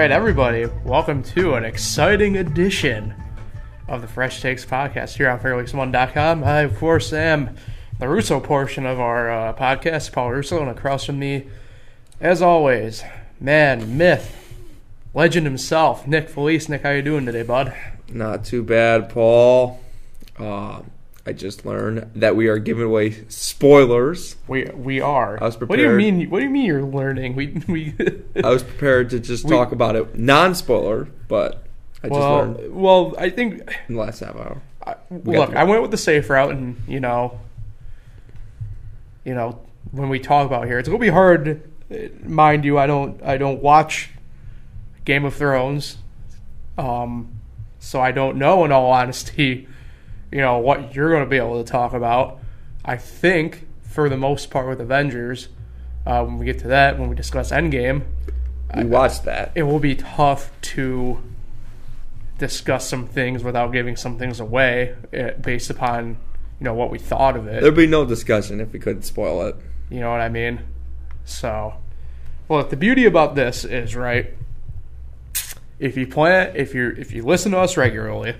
right, everybody, welcome to an exciting edition of the Fresh Takes podcast here on FairLakes1.com. I, of course, am the Russo portion of our uh, podcast, Paul Russo, and across from me, as always, man, myth, legend himself, Nick Felice. Nick, how you doing today, bud? Not too bad, Paul. Uh, I just learned that we are giving away spoilers. We we are. I was prepared. What do you mean? What do you mean you're learning? We we. I was prepared to just We- talk about it non-spoiler, but I just well, learned well, I think in the last half hour. I, look, I went with the safe route, and you know, you know, when we talk about here, it's gonna be hard. uh, Mind you, I don't, I don't watch Game of Thrones, um, so I don't know. In all honesty, you know what you're gonna be able to talk about. I think for the most part with Avengers, uh, when we get to that, when we discuss Endgame, We watched that. it will be tough to discuss some things without giving some things away eh, based upon you know what we thought of it There'd be no discussion if we couldn't spoil it. you know what i mean so well the beauty about this is right if you plan if you if you listen to us regularly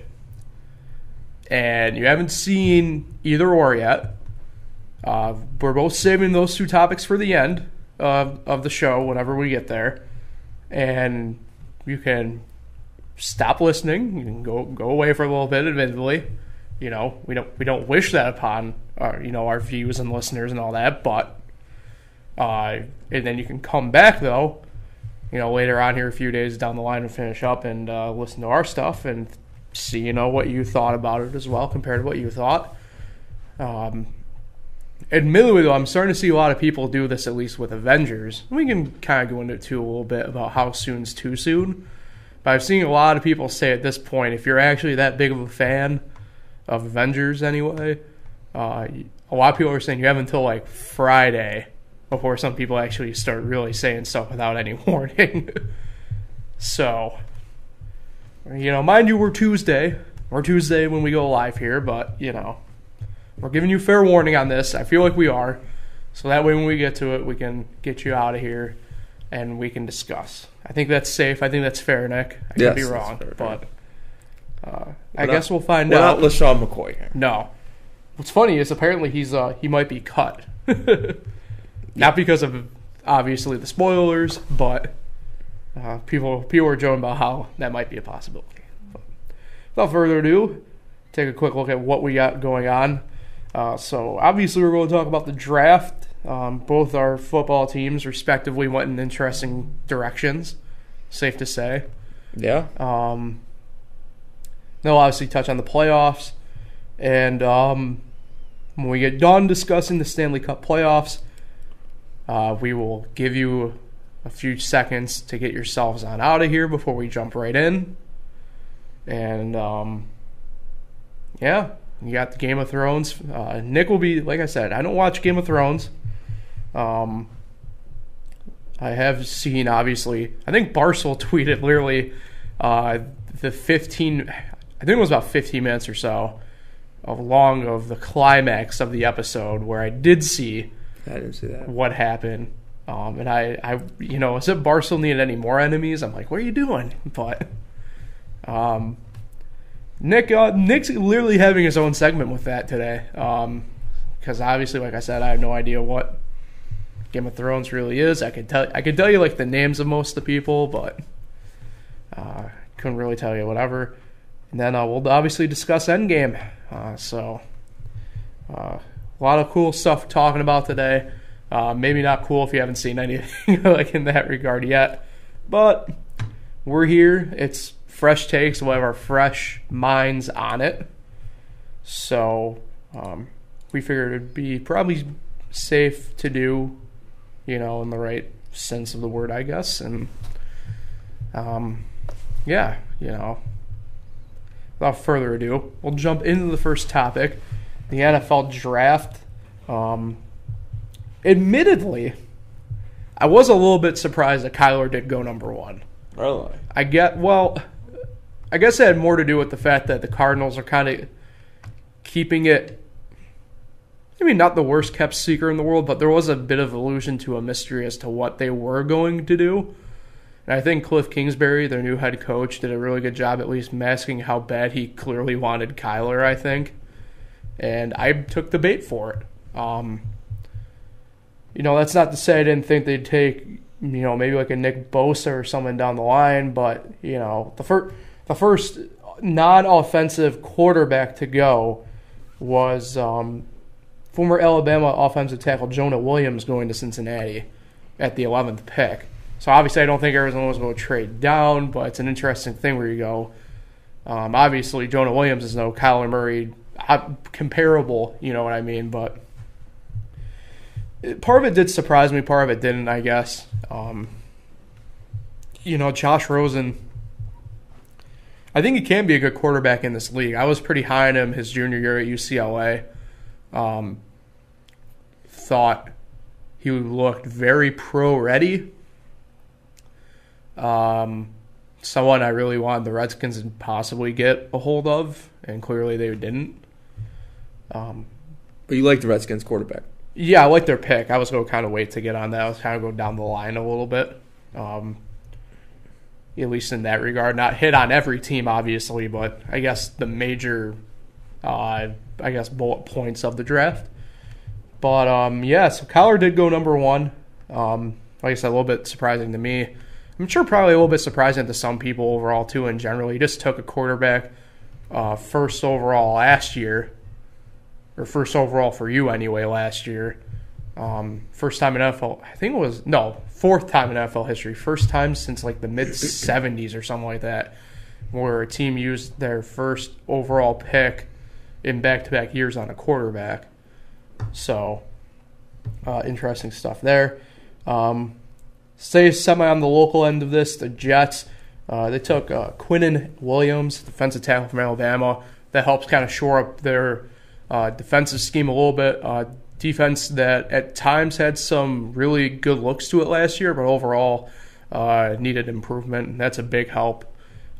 and you haven't seen either or yet. Uh, we're both saving those two topics for the end of, of the show whenever we get there. And you can stop listening. You can go go away for a little bit admittedly. You know we don't we don't wish that upon our you know our views and listeners and all that but uh, and then you can come back though you know later on here a few days down the line and finish up and uh, listen to our stuff and see you know what you thought about it as well compared to what you thought. Um, admittedly though i'm starting to see a lot of people do this at least with avengers. We can kind of go into it too a little bit about how soon's too soon. But i've seen a lot of people say at this point if you're actually that big of a fan of avengers anyway uh, a lot of people are saying you have until like friday before some people actually start really saying stuff without any warning. So you know mind you we're tuesday we're tuesday when we go live here but you know we're giving you fair warning on this. I feel like we are. So that way when we get to it, we can get you out of here and we can discuss. I think that's safe. I think that's fair, Nick. I could Yes, be wrong, fair, but uh, I not- guess we'll find We're out. not LeSean McCoy here. no. What's funny is apparently he's uh, he might be cut. Not because of obviously the spoilers, but uh, people people were joking about how that might be a possibility. But without further ado, take a quick look at what we got going on. Uh, so obviously we're going to talk about the draft. Um, both our football teams, respectively, went in interesting directions. Safe to say. Yeah. Um, they'll obviously touch on the playoffs, and um, when we get done discussing the Stanley Cup playoffs, uh, we will give you a few seconds to get yourselves on out of here before we jump right in. And um, yeah, you got the Game of Thrones. Uh, Nick will be like I said. I don't watch Game of Thrones. Um, I have seen obviously. I think Barcel tweeted literally uh, the 15. I think it was about 15 minutes or so of long of the climax of the episode where I did see I didn't see that. what happened. Um, and I, I, you know, as if Barcel needed any more enemies, I'm like, what are you doing? But, um, Nick, uh, Nick's literally having his own segment with that today. Um, because obviously, like I said, I have no idea what Game of Thrones really is. I could tell, I could tell you like the names of most of the people, but uh, couldn't really tell you whatever. And then uh, we'll obviously discuss Endgame. Uh, so, uh, a lot of cool stuff talking about today. Uh, maybe not cool if you haven't seen anything like in that regard yet, but we're here. It's fresh takes. We'll have our fresh minds on it. So um, we figured it'd be probably safe to do, you know, in the right sense of the word, I guess. And um, yeah, you know, without further ado, we'll jump into the first topic the NFL draft. Um, admittedly, I was a little bit surprised that Kyler did go number one. Really? I get well. I guess it had more to do with the fact that the Cardinals are kind of keeping it. I mean, not the worst kept secret in the world, but there was a bit of allusion to a mystery as to what they were going to do. And I think Cliff Kingsbury, their new head coach, did a really good job at least masking how bad he clearly wanted Kyler, I think. And I took the bait for it. Um, you know, that's not to say I didn't think they'd take, you know, maybe like a Nick Bosa or someone down the line, but, you know, the first the first non-offensive quarterback to go was um, former Alabama offensive tackle Jonah Williams going to Cincinnati at the 11th pick. So obviously, I don't think Arizona was going to trade down, but it's an interesting thing where you go. Um, obviously, Jonah Williams is no Kyler Murray comparable, you know what I mean? But part of it did surprise me, part of it didn't, I guess. Um, you know, Josh Rosen I think he can be a good quarterback in this league. I was pretty high on him his junior year at UCLA. Um, thought he looked very pro ready. Um, someone I really wanted the Redskins to possibly get a hold of, and clearly they didn't. Um, but you like the Redskins quarterback? Yeah, I like their pick. I was going to kind of wait to get on that. I was kind of going down the line a little bit. Um, at least in that regard. Not hit on every team, obviously, but I guess the major, uh, I guess, bullet points of the draft. But um, yeah, so Kyler did go number one. Um, like I said, a little bit surprising to me. I'm sure probably a little bit surprising to some people overall too. In general, he just took a quarterback uh, first overall last year, or first overall for you anyway last year. Um, first time in NFL, I think it was no fourth time in NFL history, first time since like the mid '70s or something like that, where a team used their first overall pick in back-to-back years on a quarterback. So, uh, interesting stuff there. Um, stay semi on the local end of this. The Jets uh, they took uh, Quinnen Williams, defensive tackle from Alabama. That helps kind of shore up their uh, defensive scheme a little bit. Uh, defense that at times had some really good looks to it last year, but overall uh, needed improvement. That's a big help,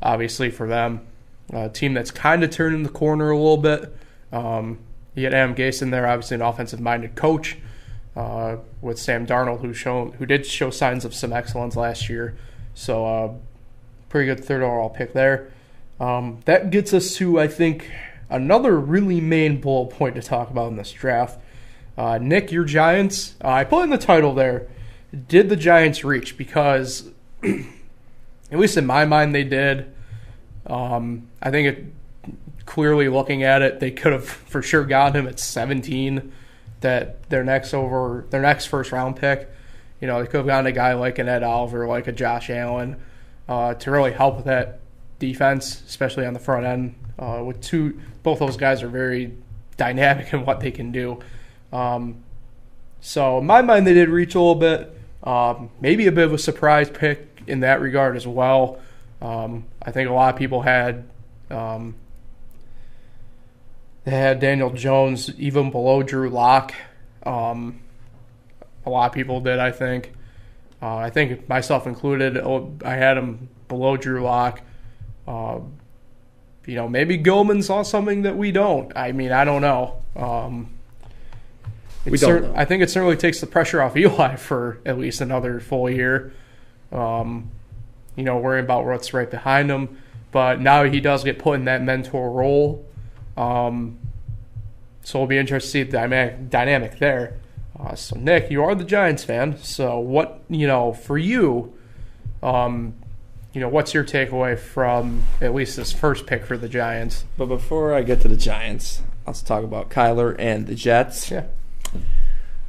obviously, for them. A team that's kind of turning the corner a little bit. Um, you get Adam Gase in there, obviously an offensive-minded coach uh, with Sam Darnold, who shown who did show signs of some excellence last year. So, uh, pretty good third overall pick there. Um, that gets us to, I think, another really main bullet point to talk about in this draft, uh, Nick, your Giants, uh, I put in the title there. Did the Giants reach? Because, at least in my mind, they did. Um, I think it, clearly looking at it, they could have for sure gotten him at 17. That their next over their next first round pick, you know, they could have gotten a guy like an Ed Oliver, like a Josh Allen, uh, to really help with that defense, especially on the front end. Uh, with two, both those guys are very dynamic in what they can do. Um, so in my mind, they did reach a little bit. Um, maybe a bit of a surprise pick in that regard as well. Um, I think a lot of people had um, they had Daniel Jones even below Drew Lock. Um, a lot of people did, I think. Uh, I think myself included. I had him below Drew Lock. Uh, you know, maybe Gettleman saw something that we don't. I mean, I don't know. Um, we don't know. I think it certainly takes the pressure off Eli for at least another full year. Um, you know, worrying about what's right behind him. But now he does get put in that mentor role. Um, so it'll be interesting to see the dynamic, dynamic there. Uh, so, Nick, you are the Giants fan. So, what, you know, for you, um, you know, what's your takeaway from at least this first pick for the Giants? But before I get to the Giants, let's talk about Kyler and the Jets. Yeah.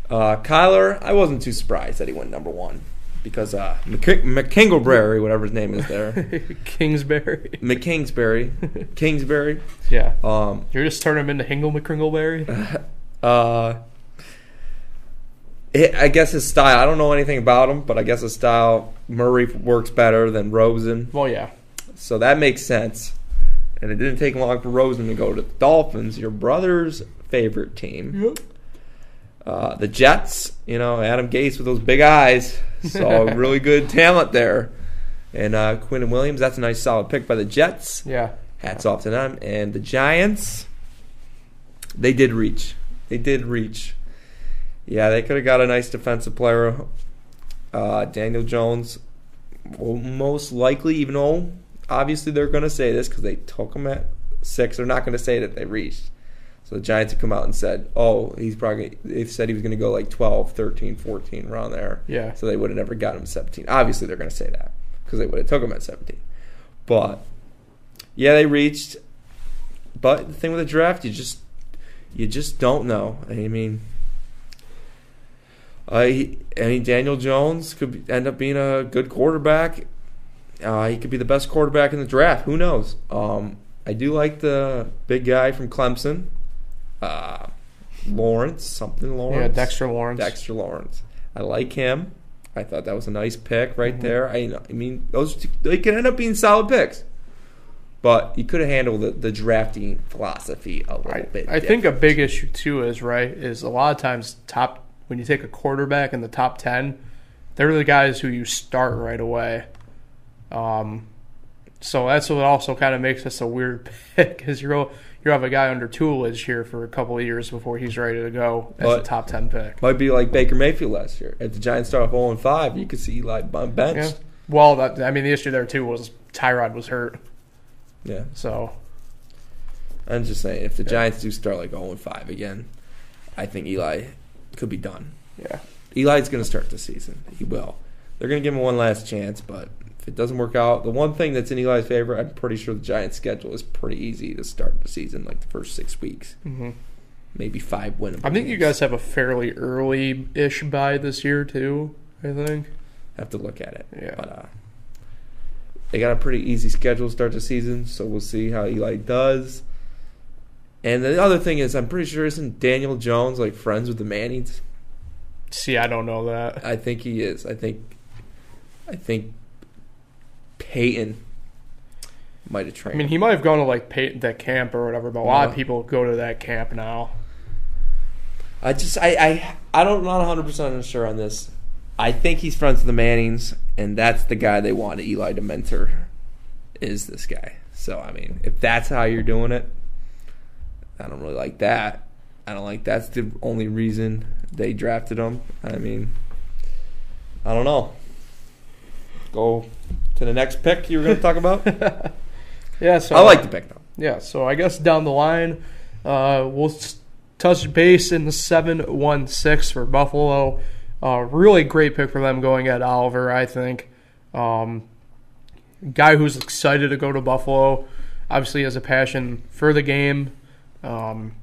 Uh, Kyler, I wasn't too surprised that he went number one because uh, McKingleberry, whatever his name is there, Kingsbury, McKingsbury, Kingsbury. Yeah. Um, You're just turning him into Hingle McKringleberry. Uh, it, I guess his style. I don't know anything about him, but I guess his style. Murray works better than Rosen. Well, yeah. So that makes sense. And it didn't take long for Rosen to go to the Dolphins, your brother's favorite team. Yep. Uh, the Jets, you know, Adam Gase with those big eyes, So really good talent there. And uh, and Williams, that's a nice solid pick by the Jets. Yeah. Hats off to them. And the Giants, they did reach. They did reach. Yeah, they could have got a nice defensive player. Uh, Daniel Jones will most likely, even though obviously they're going to say this because they took him at six, they're not going to say that they reached. So the Giants have come out and said, oh, he's probably, they said he was going to go like 12, 13, 14, around there. Yeah. So they would have never got him 17. Obviously, they're going to say that because they would have took him at 17. But yeah, they reached. But the thing with the draft, you just you just don't know. I mean, uh, he, I mean Daniel Jones could be, end up being a good quarterback. Uh, he could be the best quarterback in the draft. Who knows? Um, I do like the big guy from Clemson, uh, Lawrence, something Lawrence. Yeah, Dexter Lawrence. Dexter Lawrence. I like him. I thought that was a nice pick right Mhm. there. I, I mean, those two, they can end up being solid picks, but you could have handled the, the drafting philosophy a little I, bit. I think a big issue too is right is a lot of times top when you take a quarterback in the top ten, they're the guys who you start right away. Um, so that's what also kind of makes this a weird pick because you're you have a guy under tutelage here for a couple of years before he's ready to go as a top ten pick. might be like Baker Mayfield last year. If the Giants start off 0 and 5, you could see Eli on bench. Yeah. Well, that, I mean the issue there too was Tyrod was hurt, Yeah. so I'm just saying, if the Yeah. Giants do start like 0 and 5 again, I think Eli could be done. yeah. Eli's going to start the season. He will. They're going to give him one last chance, but if it doesn't work out, the one thing that's in Eli's favor, I'm pretty sure the Giants' schedule is pretty easy to start the season, like the first six weeks, hmm maybe five winnable. I think you guys have a fairly early-ish buy this year too. I think. have to look at it. Yeah. But uh, they got a pretty easy schedule to start the season, so we'll see how Eli does. And the other thing is, I'm pretty sure isn't Daniel Jones like friends with the Mannings? See, I don't know that. I think he is. I think, I think Peyton might have trained. I mean, he might have gone to like pay, that camp or whatever, but a lot of people go to that camp now. I just I I I don't not 100 percent sure on this. I think he's friends with the Mannings, and that's the guy they want Eli to mentor. Is this guy? So I mean, if that's how you're doing it, I don't really like that. I don't like that's the only reason they drafted him. I mean, I don't know. Go to the next pick you were going to talk about. Yeah, so I like the pick though. Yeah, so I guess down the line, uh, we'll touch base in the seven one six for Buffalo. Uh, really great pick for them going Ed Oliver. I think. Um, guy who's excited to go to Buffalo. Obviously, has a passion for the game. Um,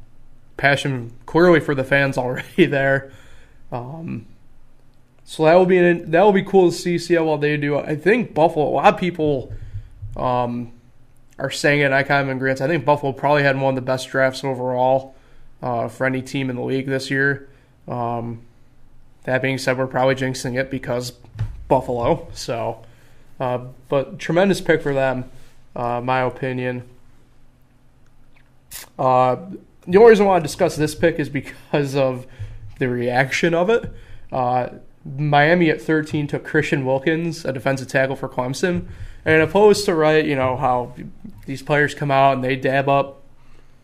passion clearly for the fans already there. Um, so that will be an, that will be cool to see see how well they do. I think Buffalo. A lot of people um, are saying it. I kind of agree. I think Buffalo probably had one of the best drafts overall uh, for any team in the league this year. Um, that being said, we're probably jinxing it because Buffalo. So, uh, but tremendous pick for them, uh, my opinion. Uh, the only reason I want to discuss this pick is because of the reaction of it. Uh, Miami at 13 took Christian Wilkins, a defensive tackle for Clemson. And opposed to, right, you know, how these players come out and they dab up,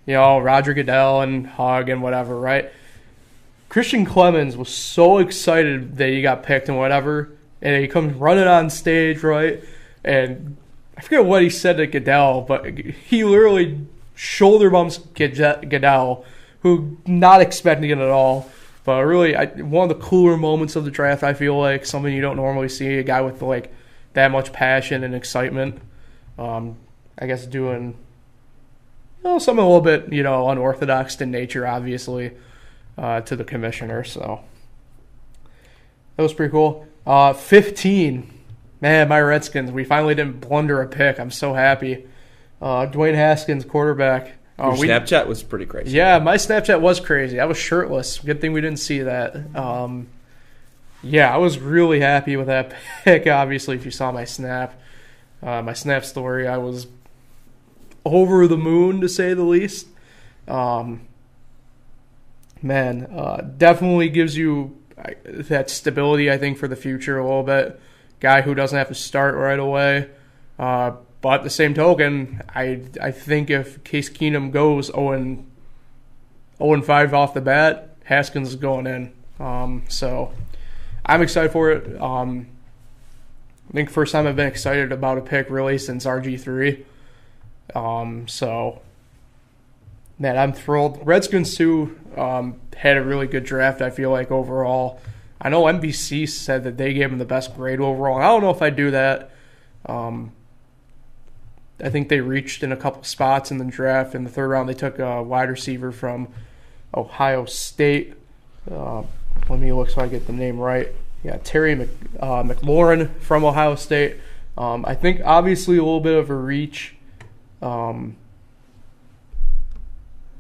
you know, Roger Goodell and Hug and whatever, right? Christian Clemens was so excited that he got picked and whatever. And he comes running on stage, right? And I forget what he said to Goodell, but he literally shoulder bumps Goodell, who not expecting it at all. But really, I, one of the cooler moments of the draft, I feel like something you don't normally see a guy with like that much passion and excitement. Um, I guess doing you know, something a little bit you know unorthodox in nature, obviously, uh, to the commissioner. So that was pretty cool. Uh, Fifteen, man, my Redskins. We finally didn't blunder a pick. I'm so happy. Uh, Dwayne Haskins, quarterback. Uh, Your we- Snapchat was pretty crazy. yeah, my Snapchat was crazy. I was shirtless. Good thing we didn't see that. Um, yeah, I was really happy with that pick. Obviously, if you saw my snap, uh, my snap story, I was over the moon to say the least. Um, man, uh, definitely gives you that stability. I think for the future a little bit. Guy who doesn't have to start right away. Uh, but at the same token, I I think if Case Keenum goes 0 and 0 and 5 off the bat, Haskins is going in. Um, so I'm excited for it. Um, I think first time I've been excited about a pick really since RG three. Um, so man, I'm thrilled. Redskins too um, had a really good draft. I feel like overall. I know NBC said that they gave him the best grade overall. I don't know if I do that. Um, I think they reached in a couple spots in the draft. In the third round, they took a wide receiver from Ohio State. Uh, let me look so I get the name right. Yeah, Terry Mc, uh, McLaurin from Ohio State. Um, I think obviously a little bit of a reach. Um,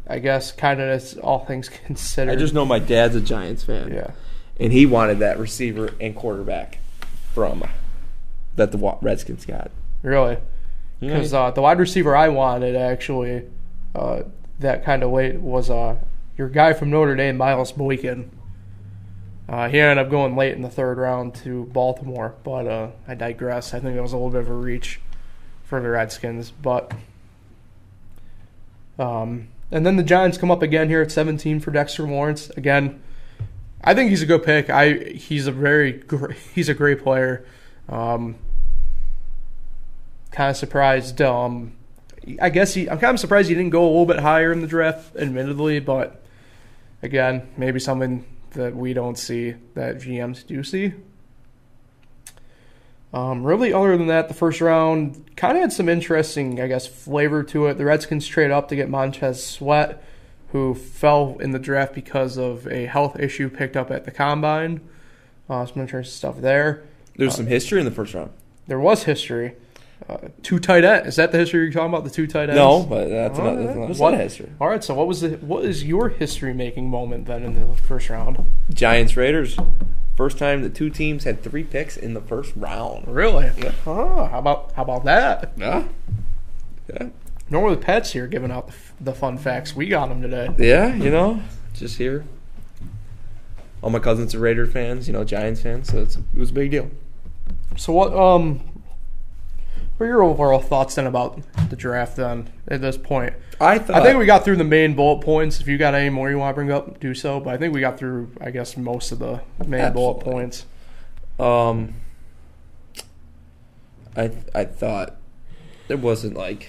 I guess kind of as all things considered. I just know my dad's a Giants fan. yeah. and he wanted that receiver and quarterback from that the Redskins got. Really? Because uh, the wide receiver I wanted actually uh, that kind of late was uh, your guy from Notre Dame, Miles Boykin. Uh, he ended up going late in the third round to Baltimore, but uh, I digress. I think that was a little bit of a reach for the Redskins, but um, and then the Giants come up again here at 17 for Dexter Lawrence. Again, I think he's a good pick. I he's a very gr- he's a great player. Um, kind of surprised. Um, I guess he. I'm kind of surprised he didn't go a little bit higher in the draft, admittedly. But again, maybe something that we don't see that GMs do see. Um, really, other than that, the first round kind of had some interesting, I guess, flavor to it. The Redskins trade up to get Montez Sweat, who fell in the draft because of a health issue picked up at the combine. Uh, some interesting stuff there. There's some history in the first round. There was history. Uh, two tight end. Is that the history you're talking about? The two tight ends. No, but that's Oh, yeah. That's another What- history. All right. So what was the what is your history making moment then in the first round? Giants Raiders. First time the two teams had three picks in the first round. Really? Yeah. Oh, how about how about that? Yeah. Yeah. Normally the pets here giving out the, the fun facts. We got them today. Yeah, you know, just here. All my cousins are Raider fans, you know, Giants fans, so it's, it was a big deal. So what um what are your overall thoughts then about the draft then at this point? I thought I think we got through the main bullet points. If you got any more you want to bring up, do so. But I think we got through, I guess, most of the main bullet points. Um, I I thought there wasn't like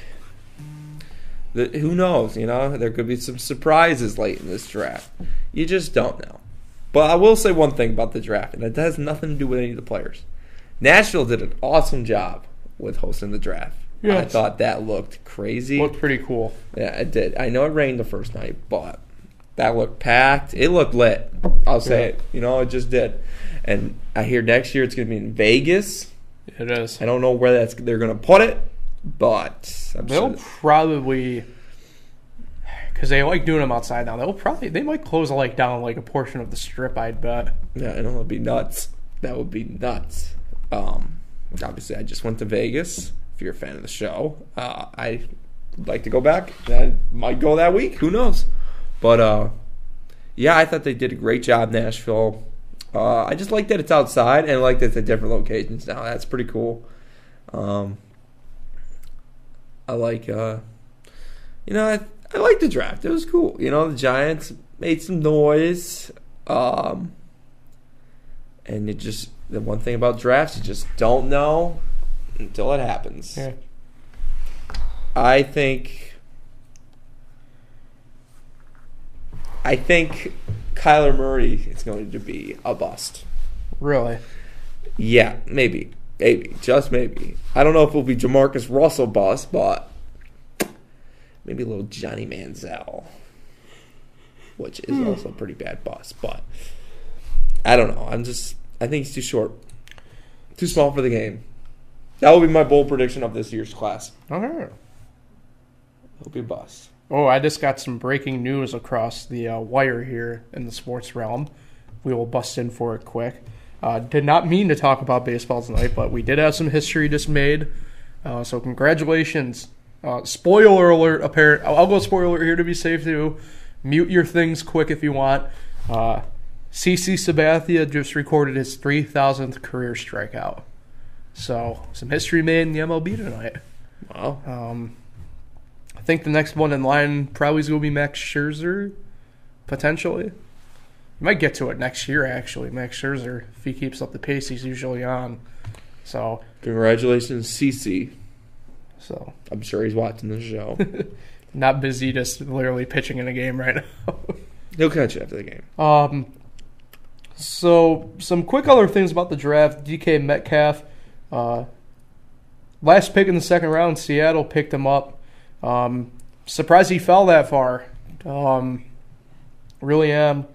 the, who knows, you know, there could be some surprises late in this draft. You just don't know. But I will say one thing about the draft, and it has nothing to do with any of the players. Nashville did an awesome job with hosting the draft. I thought that looked crazy. Looked pretty cool. Yeah, it did. I know it rained the first night, but that looked packed. It looked lit. I'll say Yeah. it. You know, it just did. And I hear next year it's going to be in Vegas. It is. I don't know where that's they're going to put it, but I'm They'll sure probably, because they like doing them outside now. They'll probably they might close like down like a portion of the strip. I'd bet. yeah, I know it'll be nuts. That would be nuts. Um, obviously, I just went to Vegas. If you're a fan of the show, uh, I would like to go back. I might go that week. Who knows? But uh, yeah, I thought they did a great job, Nashville. Uh, I just like that it's outside and I like that it's at different locations now. That's pretty cool. Um, I like, uh, you know, I, I like the draft. It was cool. You know, the Giants made some noise. Um, and it just, the one thing about drafts, you just don't know until it happens. Yeah. I think. I think Kyler Murray is going to be a bust. Really. Yeah, maybe, maybe, just maybe. I don't know if it'll be Jamarcus Russell bust, but maybe a little Johnny Manziel, which is hmm. also a pretty bad bust. But I don't know. I'm just. I think he's too short, too small for the game. That will be my bold prediction of this year's class. All right. He'll be a bust. Oh, I just got some breaking news across the uh, wire here in the sports realm. We will bust in for it quick. Uh, did not mean to talk about baseball tonight, but we did have some history just made. Uh, so congratulations. Uh, spoiler alert. Apparent. I'll I'll go spoiler alert here to be safe too. Mute your things quick if you want. CC Sabathia just recorded his 3,000th career strikeout. So some history made in the MLB tonight. Wow. Um, I think the next one in line probably is going to be Max Scherzer, potentially. We might get to it next year, actually. Max Scherzer, if he keeps up the pace he's usually on. So, Congratulations, CC. so I'm sure he's watching the show. not busy, just literally pitching in a game right now. He'll catch you after the game. Um, so some quick other things about the draft. DK Metcalf, uh, last pick in the second round. Seattle picked him up. Um, surprised he fell that far. Um, really am.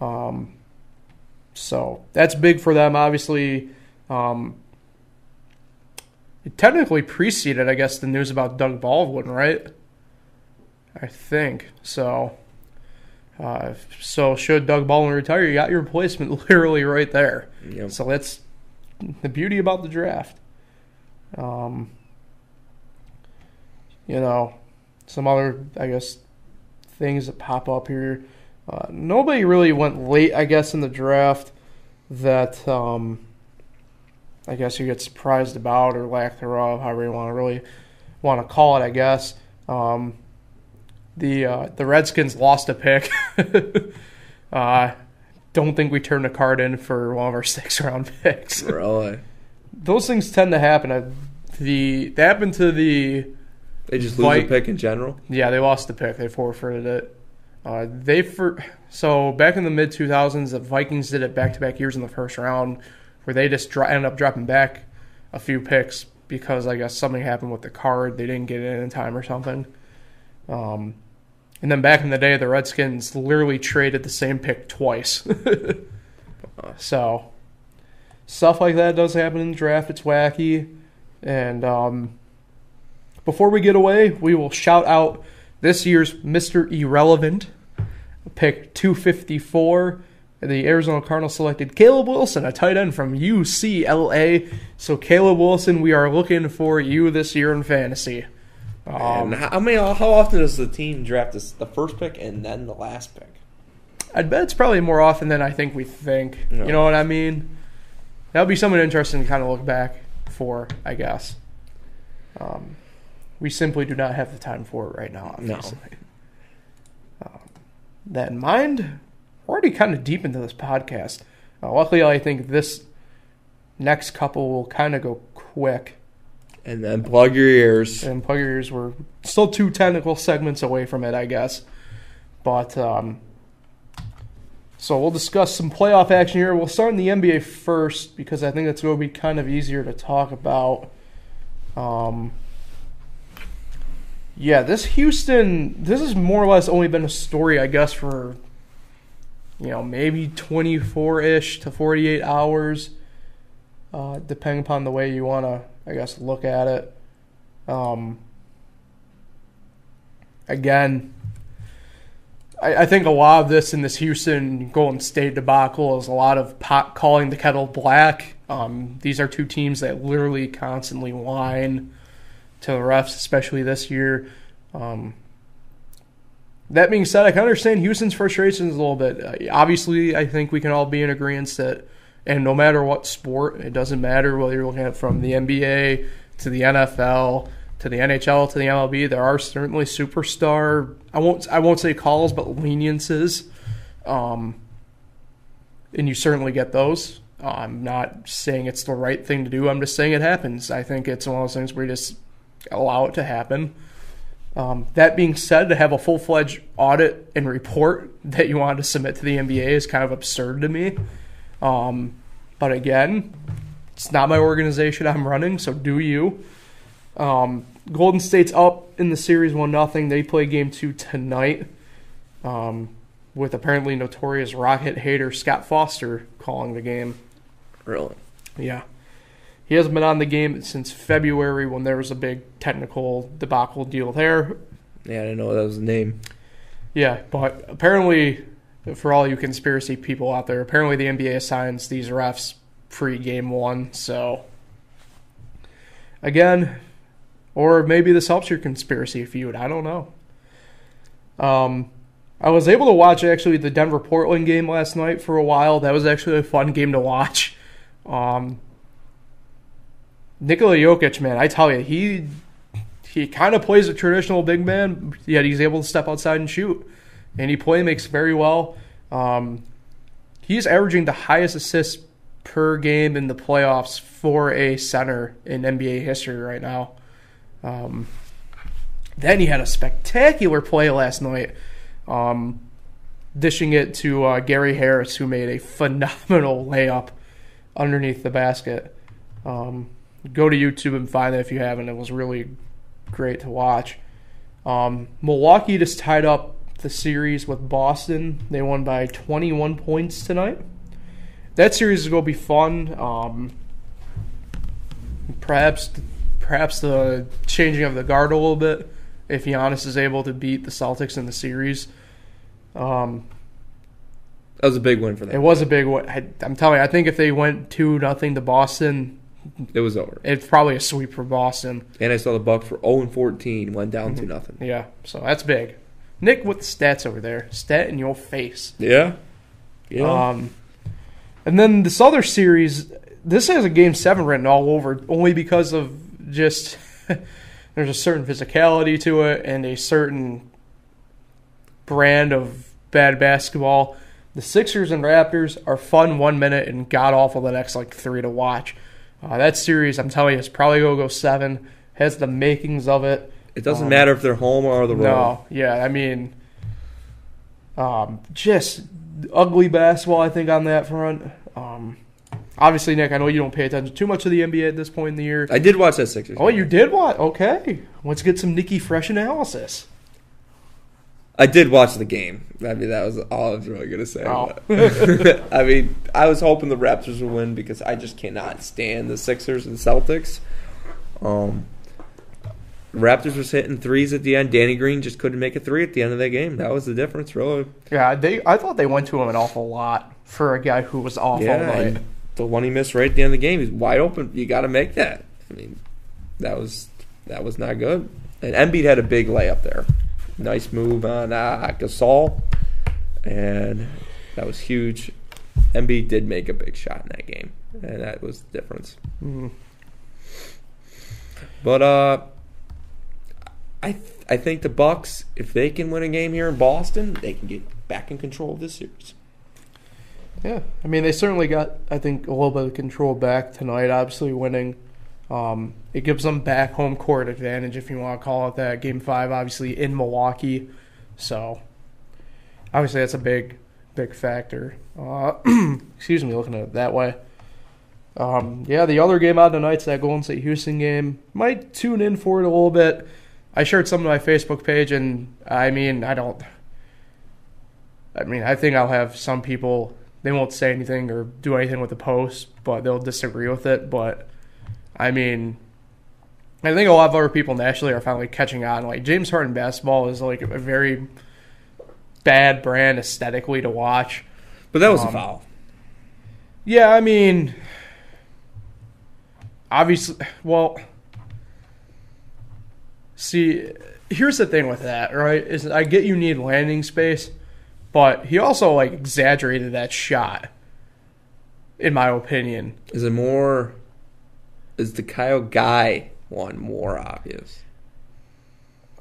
Um, so that's big for them. Obviously, um, it technically preceded, I guess, the news about Doug Baldwin, right? I think so. Uh, so should Doug Baldwin retire, you got your replacement literally right there. Yep. So that's the beauty about the draft. Um, you know, some other, I guess, things that pop up here. Uh, nobody really went late, I guess, in the draft that um, I guess you get surprised about or lack thereof, however you want to really want to call it. I guess um, the uh, the Redskins lost a pick. uh, don't think we turned a card in for one of our six round picks. Really? Those things tend to happen. Uh, The they happened to the They just lose a pick in general. yeah they lost the pick. They forfeited it. Uh, they for so back in the mid two thousands, the Vikings did it back to back years in the first round, where they just dro- ended up dropping back a few picks because I guess something happened with the card. They didn't get it in in time or something. Um, and then back in the day, the Redskins literally traded the same pick twice. so stuff like that does happen in the draft. It's wacky. And um, before we get away, we will shout out this year's Mr. Irrelevant, pick 254. The Arizona Cardinals selected Caleb Wilson, a tight end from UCLA. So, Caleb Wilson, we are looking for you this year in fantasy. Um, and how many? How often does the team draft this, the first pick and then the last pick? I'd bet it's probably more often than I think we think. Yeah. You know what I mean? That would be something interesting to kind of look back for, I guess. Um, we simply do not have the time for it right now, No. Um, that in mind, we're already kind of deep into this podcast. Uh, luckily, I think this next couple will kind of go quick. And then plug your ears. And plug your ears. We're still two technical segments away from it, I guess. But um, so we'll discuss some playoff action here. We'll start in the NBA first because I think that's going to be kind of easier to talk about. Um, yeah, this Houston, this has more or less only been a story, I guess, for you know maybe 24 ish to 48 hours, uh, depending upon the way you want to, I guess, look at it. Um, again, I, I think a lot of this in this Houston Golden State debacle is a lot of pot calling the kettle black. Um, these are two teams that literally constantly whine to the refs, especially this year. Um, that being said, I can understand Houston's frustrations a little bit. Uh, obviously, I think we can all be in agreement that, and no matter what sport, it doesn't matter whether you're looking at from the NBA to the NFL to the NHL to the MLB, there are certainly superstar. I won't I won't say calls, but leniences, um, and you certainly get those. Uh, I'm not saying it's the right thing to do. I'm just saying it happens. I think it's one of those things where you just allow it to happen. Um, that being said, to have a full fledged audit and report that you want to submit to the NBA is kind of absurd to me. Um, but again, it's not my organization I'm running, so do you. Um, Golden State's up in the series one nothing. They play game two tonight, um, with apparently notorious Rocket hater Scott Foster calling the game. Really? Yeah. He hasn't been on the game since February when there was a big technical debacle deal there. Yeah, I didn't know that was the name. Yeah, but apparently, for all you conspiracy people out there, apparently the NBA assigns these refs pre game one. So, again, or maybe this helps your conspiracy feud. I don't know. Um, I was able to watch actually the Denver Portland game last night for a while. That was actually a fun game to watch. Um, Nikola Jokic, man, I tell you, he he kind of plays a traditional big man, yet he's able to step outside and shoot, and he play makes very well. Um, he's averaging the highest assists per game in the playoffs for a center in NBA history right now. Um, then he had a spectacular play last night, um, dishing it to uh, Gary Harris, who made a phenomenal layup underneath the basket. Um, go to YouTube and find it if you haven't. It was really great to watch. Um, Milwaukee just tied up the series with Boston. They won by 21 points tonight. That series is going to be fun. Um, perhaps, perhaps the changing of the guard a little bit. If Giannis is able to beat the Celtics in the series, um, That was a big win for them. it was a big one. I, I'm telling you, I think if they went two nothing to Boston, It was over. it's probably a sweep for Boston. And I saw the Bucks for 0 and 14, went down Mm-hmm. to nothing. Yeah, so that's big. Nick with the stats over there, stat in your face. Yeah. Yeah. Um, and then this other series, this has a game seven written all over, only because of just there's a certain physicality to it and a certain brand of bad basketball. The Sixers and Raptors are fun one minute and god awful the next like three to watch. Uh, that series, I'm telling you, is probably gonna go seven. Has the makings of it. It doesn't um, matter if they're home or the road. No, yeah, I mean, um, just ugly basketball. I think on that front. Um, obviously, Nick, I know you don't pay attention too much to the NBA at this point in the year. I did watch that Sixers. Oh, you did what? Okay, let's get some Nikki Fresh analysis. I did watch the game. I mean, that was all I was really going to say. Oh. I mean, I was hoping the Raptors would win because I just cannot stand the Sixers and Celtics. Um, Raptors was hitting threes at the end. Danny Green just couldn't make a three at the end of that game. That was the difference, really. Yeah, they. I thought they went to him an awful lot for a guy who was awful. Yeah, the one he missed right at the end of the game, he's wide open. You got to make that. I mean, that was that was not good. And Embiid had a big layup there. Nice move on uh, Gasol, and that was huge. Embiid did make a big shot in that game, and that was the difference. mm, But uh, I th- I think the Bucks, if they can win a game here in Boston, they can get back in control of this series. Yeah, I mean they certainly got I think a little bit of control back tonight. Obviously winning, um, it gives them back home court advantage if you want to call it that. Game five, obviously in Milwaukee, so obviously that's a big big factor. Uh, excuse me, looking at it that way. Um, yeah, the other game out tonight's that Golden State Houston game. Might tune in for it a little bit. I shared some to my Facebook page, and I mean I don't. I mean, I think I'll have some people they won't say anything or do anything with the post, but they'll disagree with it. But I mean, I think a lot of other people nationally are finally catching on. Like James Harden basketball is like a very bad brand aesthetically to watch. But that was a Um, foul. Yeah, I mean, obviously, well, see, here's the thing with that, right? Is I get you need landing space, but he also like exaggerated that shot, in my opinion. Is it more? Is the Kyle Guy one more obvious?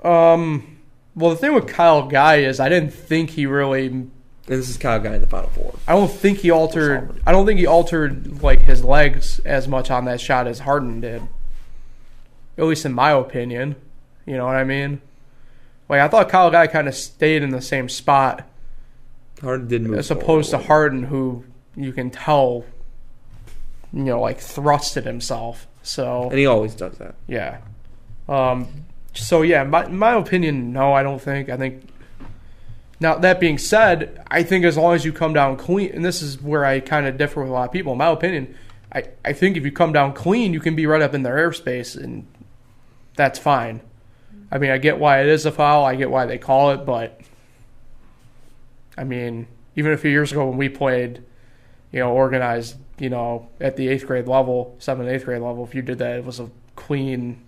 Um, well, the thing with Kyle Guy is I didn't think he really. And this is Kyle Guy in the final four. I don't think he altered. I don't think he altered like his legs as much on that shot as Harden did. At least in my opinion. You know what I mean? Like I thought Kyle Guy kind of stayed in the same spot Harden did move as opposed to. Harden, who you can tell, you know, like thrusted himself. So and he always does that. yeah. Um. So yeah, my my opinion, no, I don't think. I think. Now that being said, I think as long as you come down clean, and this is where I kind of differ with a lot of people. In my opinion, I I think if you come down clean, you can be right up in their airspace, and that's fine. I mean, I get why it is a foul. I get why they call it, but I mean, even a few years ago when we played, you know, organized, you know, at the eighth grade level, seventh, eighth grade level, if you did that, it was a clean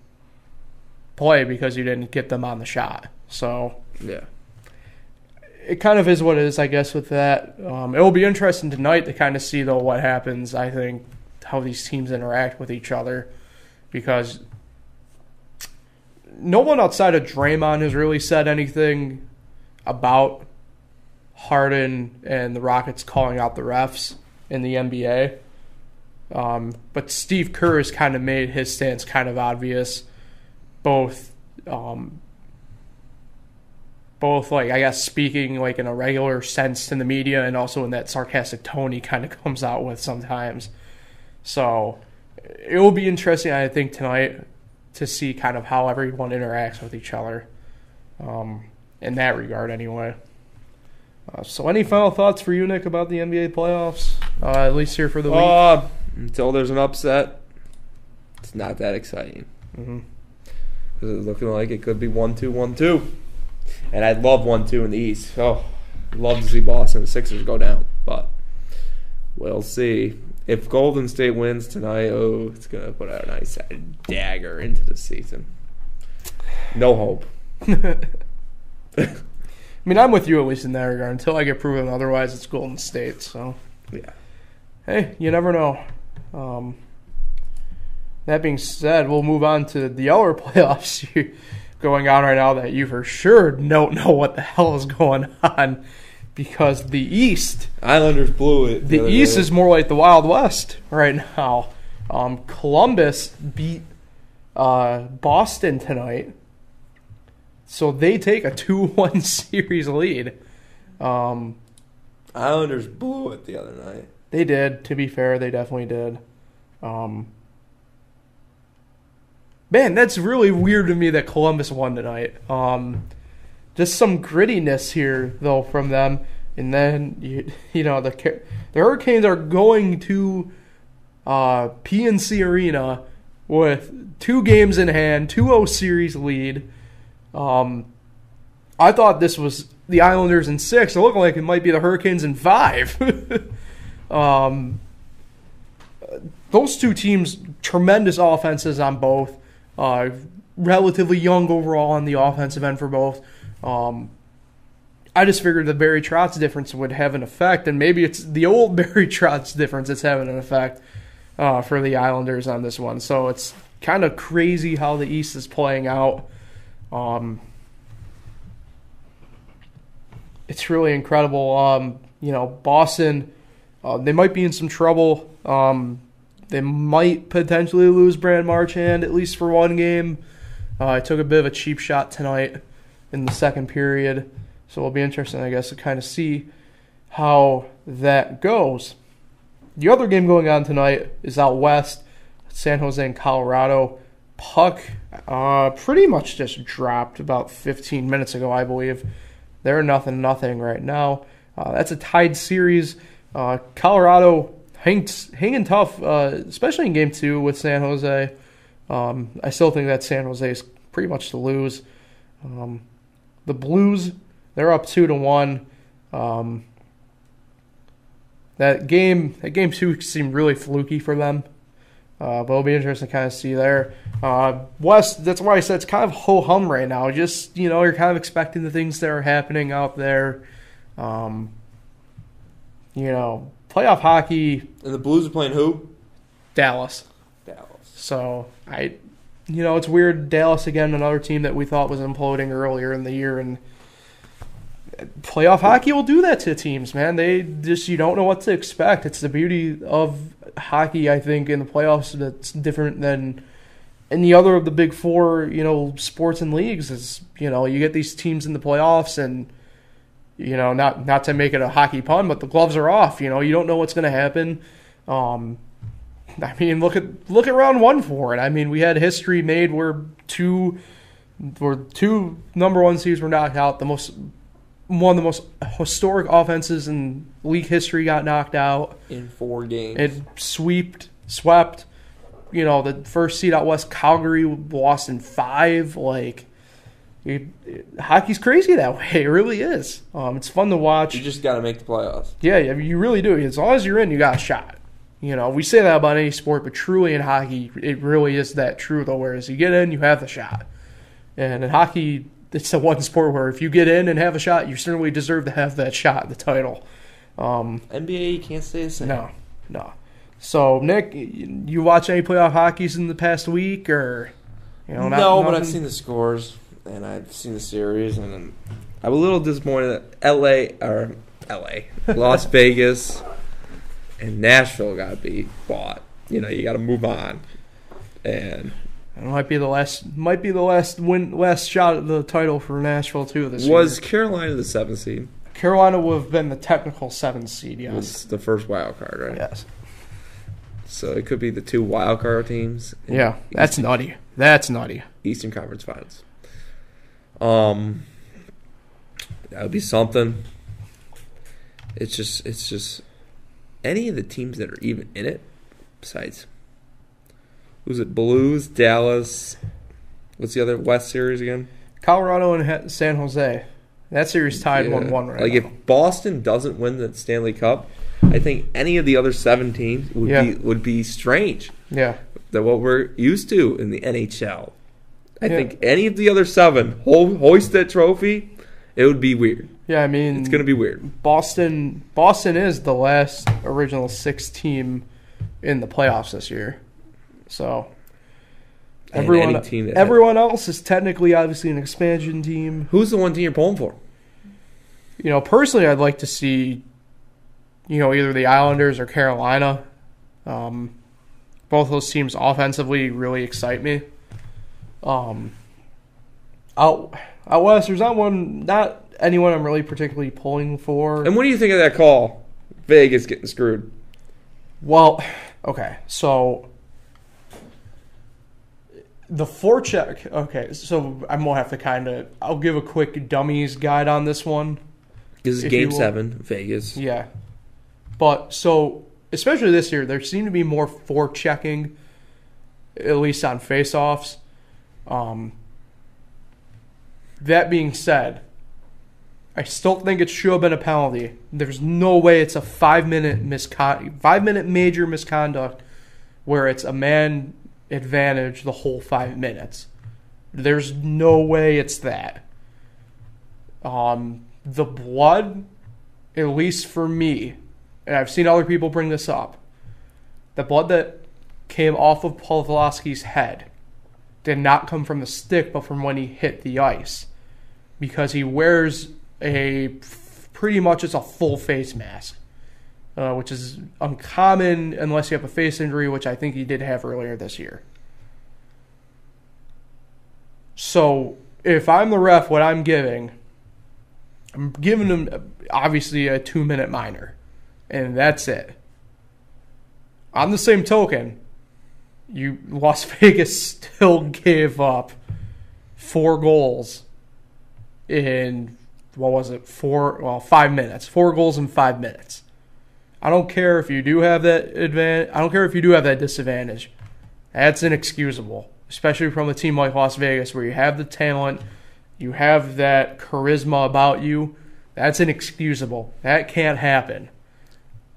play because you didn't get them on the shot. So Yeah. it kind of is what it is, I guess, with that. Um, it will be interesting tonight to kind of see, though, what happens. I think how these teams interact with each other because no one outside of Draymond has really said anything about Harden and the Rockets calling out the refs in the NBA. Um, but Steve Kerr has kind of made his stance kind of obvious, both, um, both like I guess speaking like in a regular sense in the media and also in that sarcastic tone he kind of comes out with sometimes. So it will be interesting, I think, tonight to see kind of how everyone interacts with each other, um, in that regard, anyway. Uh, so, any final thoughts for you, Nick, about the NBA playoffs? Uh, at least here for the week. Uh, until there's an upset, it's not that exciting. Mm-hmm. Because it's looking like it could be 1 2 1 2. And I'd love 1 2 in the East. Oh, love to see Boston and the Sixers go down. But we'll see. If Golden State wins tonight, oh, it's going to put a nice dagger into the season. No hope. I mean, I'm with you at least in that regard. Until I get proven otherwise, it's Golden State. So, Yeah. hey, you never know. Um, that being said, we'll move on to the other playoffs going on right now that you for sure don't know what the hell is going on because the East, Islanders blew it. the other East day. is more like the Wild West right now. Um, Columbus beat uh, Boston tonight, so they take a two-one series lead. Um, Islanders blew it the other night. They did. To be fair, they definitely did. Um, man, that's really weird to me that Columbus won tonight. Um, just some grittiness here, though, from them. And then you, you know the the Hurricanes are going to uh, PNC Arena with two games in hand, 2-0 series lead. Um, I thought this was the Islanders in six. It looked like it might be the Hurricanes in five. um, those two teams, tremendous offenses on both. Uh, relatively young overall on the offensive end for both. Um, I just figured the Barry Trotz difference would have an effect, and maybe it's the old Barry Trotz difference that's having an effect uh, for the Islanders on this one. So it's kind of crazy how the East is playing out. Um, it's really incredible. Um, you know, Boston, uh, they might be in some trouble. Um, they might potentially lose Brad Marchand at least for one game. Uh, I took a bit of a cheap shot tonight in the second period, so it'll be interesting, I guess, to kind of see how that goes. The other game going on tonight is out west, San Jose and Colorado. Puck uh, pretty much just dropped about 15 minutes ago, I believe. They're nothing, nothing right now. Uh, that's a tied series. Uh, Colorado hanging tough, uh, especially in game two with San Jose. Um, I still think that San Jose is pretty much to lose. Um, the Blues, they're up two to one. Um, that game, that game two seemed really fluky for them. Uh, but it'll be interesting to kind of see there. Uh, West, that's why I said it's kind of ho hum right now. Just you know, you're kind of expecting the things that are happening out there. Um, you know, playoff hockey, And the Blues are playing who? Dallas. Dallas. So I, you know, it's weird. Dallas again, another team that we thought was imploding earlier in the year, and playoff hockey will do that to teams, man. They just you don't know what to expect. It's the beauty of hockey, I think, in the playoffs that's different than any other of the big four, you know, sports and leagues. Is you know you get these teams in the playoffs and. You know, not not to make it a hockey pun, but the gloves are off. You know, you don't know what's going to happen. Um, I mean, look at look at round one for it. I mean, we had history made where two where two number one seeds were knocked out. The most one of the most historic offenses in league history got knocked out. In four games. It swept swept. You know, the first seed out west, Calgary lost in five. Like, it, it- hockey's crazy that way. It really is. Um, it's fun to watch. you just got to make the playoffs. Yeah, I mean, you really do. As long as you're in, you got a shot. You know, we say that about any sport, but truly in hockey, it really is that true, though. Whereas you get in, you have the shot. And in hockey, it's the one sport where if you get in and have a shot, you certainly deserve to have that shot, the title. Um, NBA, you can't say the same. no, no. So, Nick, you watch any playoff hockeys in the past week, or you know? not- no, but I've seen the scores and I've seen the series, and I'm a little disappointed that L.A. or L.A. Las Vegas and Nashville got beat bought. you know you got to move on. And It might be the last might be the last win last shot at the title for Nashville too this was year. Carolina the seventh seed? Carolina would have been the technical seventh seed, yes. Was the first wild card, right? Yes. So it could be the two wild card teams. Yeah. That's nutty. That's nutty. Eastern Conference Finals. Um, that would be something. It's just, it's just any of the teams that are even in it. Besides, who's it? Blues, Dallas. What's the other West series again? Colorado and San Jose. That series tied Yeah. one one right Like now. if Boston doesn't win the Stanley Cup, I think any of the other seven teams would Yeah. be would be strange. yeah. than what we're used to in the NHL. I Yeah. think any of the other seven ho- hoist that trophy, it would be weird. Yeah, I mean It's going to be weird. Boston Boston is the last original six team in the playoffs this year. So And everyone any team that everyone else is technically obviously an expansion team. Who's the one team you're pulling for? You know, personally I'd like to see you know, either the Islanders or Carolina. Um, both those teams offensively really excite me. Um, out out west, there's not one, not anyone I'm really particularly pulling for. And what do you think of that call? Vegas getting screwed. Well, okay, so the forecheck. Okay, so I'm gonna have to kind of. I'll give a quick dummies guide on this one. This is game seven, Vegas. Yeah, but so especially this year, there seemed to be more forechecking, at least on faceoffs. Um, that being said, I still think it should have been a penalty. There's no way it's a five minute miscon five minute major misconduct where it's a man advantage the whole five minutes. There's no way it's that. Um, the blood, at least for me, and I've seen other people bring this up, the blood that came off of Pavelski's head did not come from the stick, but from when he hit the ice, because he wears a pretty much it's a full face mask, uh, which is uncommon unless you have a face injury, which I think he did have earlier this year. So if I'm the ref, what I'm giving, I'm giving him obviously a two minute minor, and that's it. On the same token, you Las Vegas still gave up four goals in what was it four well five minutes four goals in five minutes i don't care if you do have that advantage i don't care if you do have that disadvantage that's inexcusable especially from a team like las vegas where you have the talent you have that charisma about you that's inexcusable that can't happen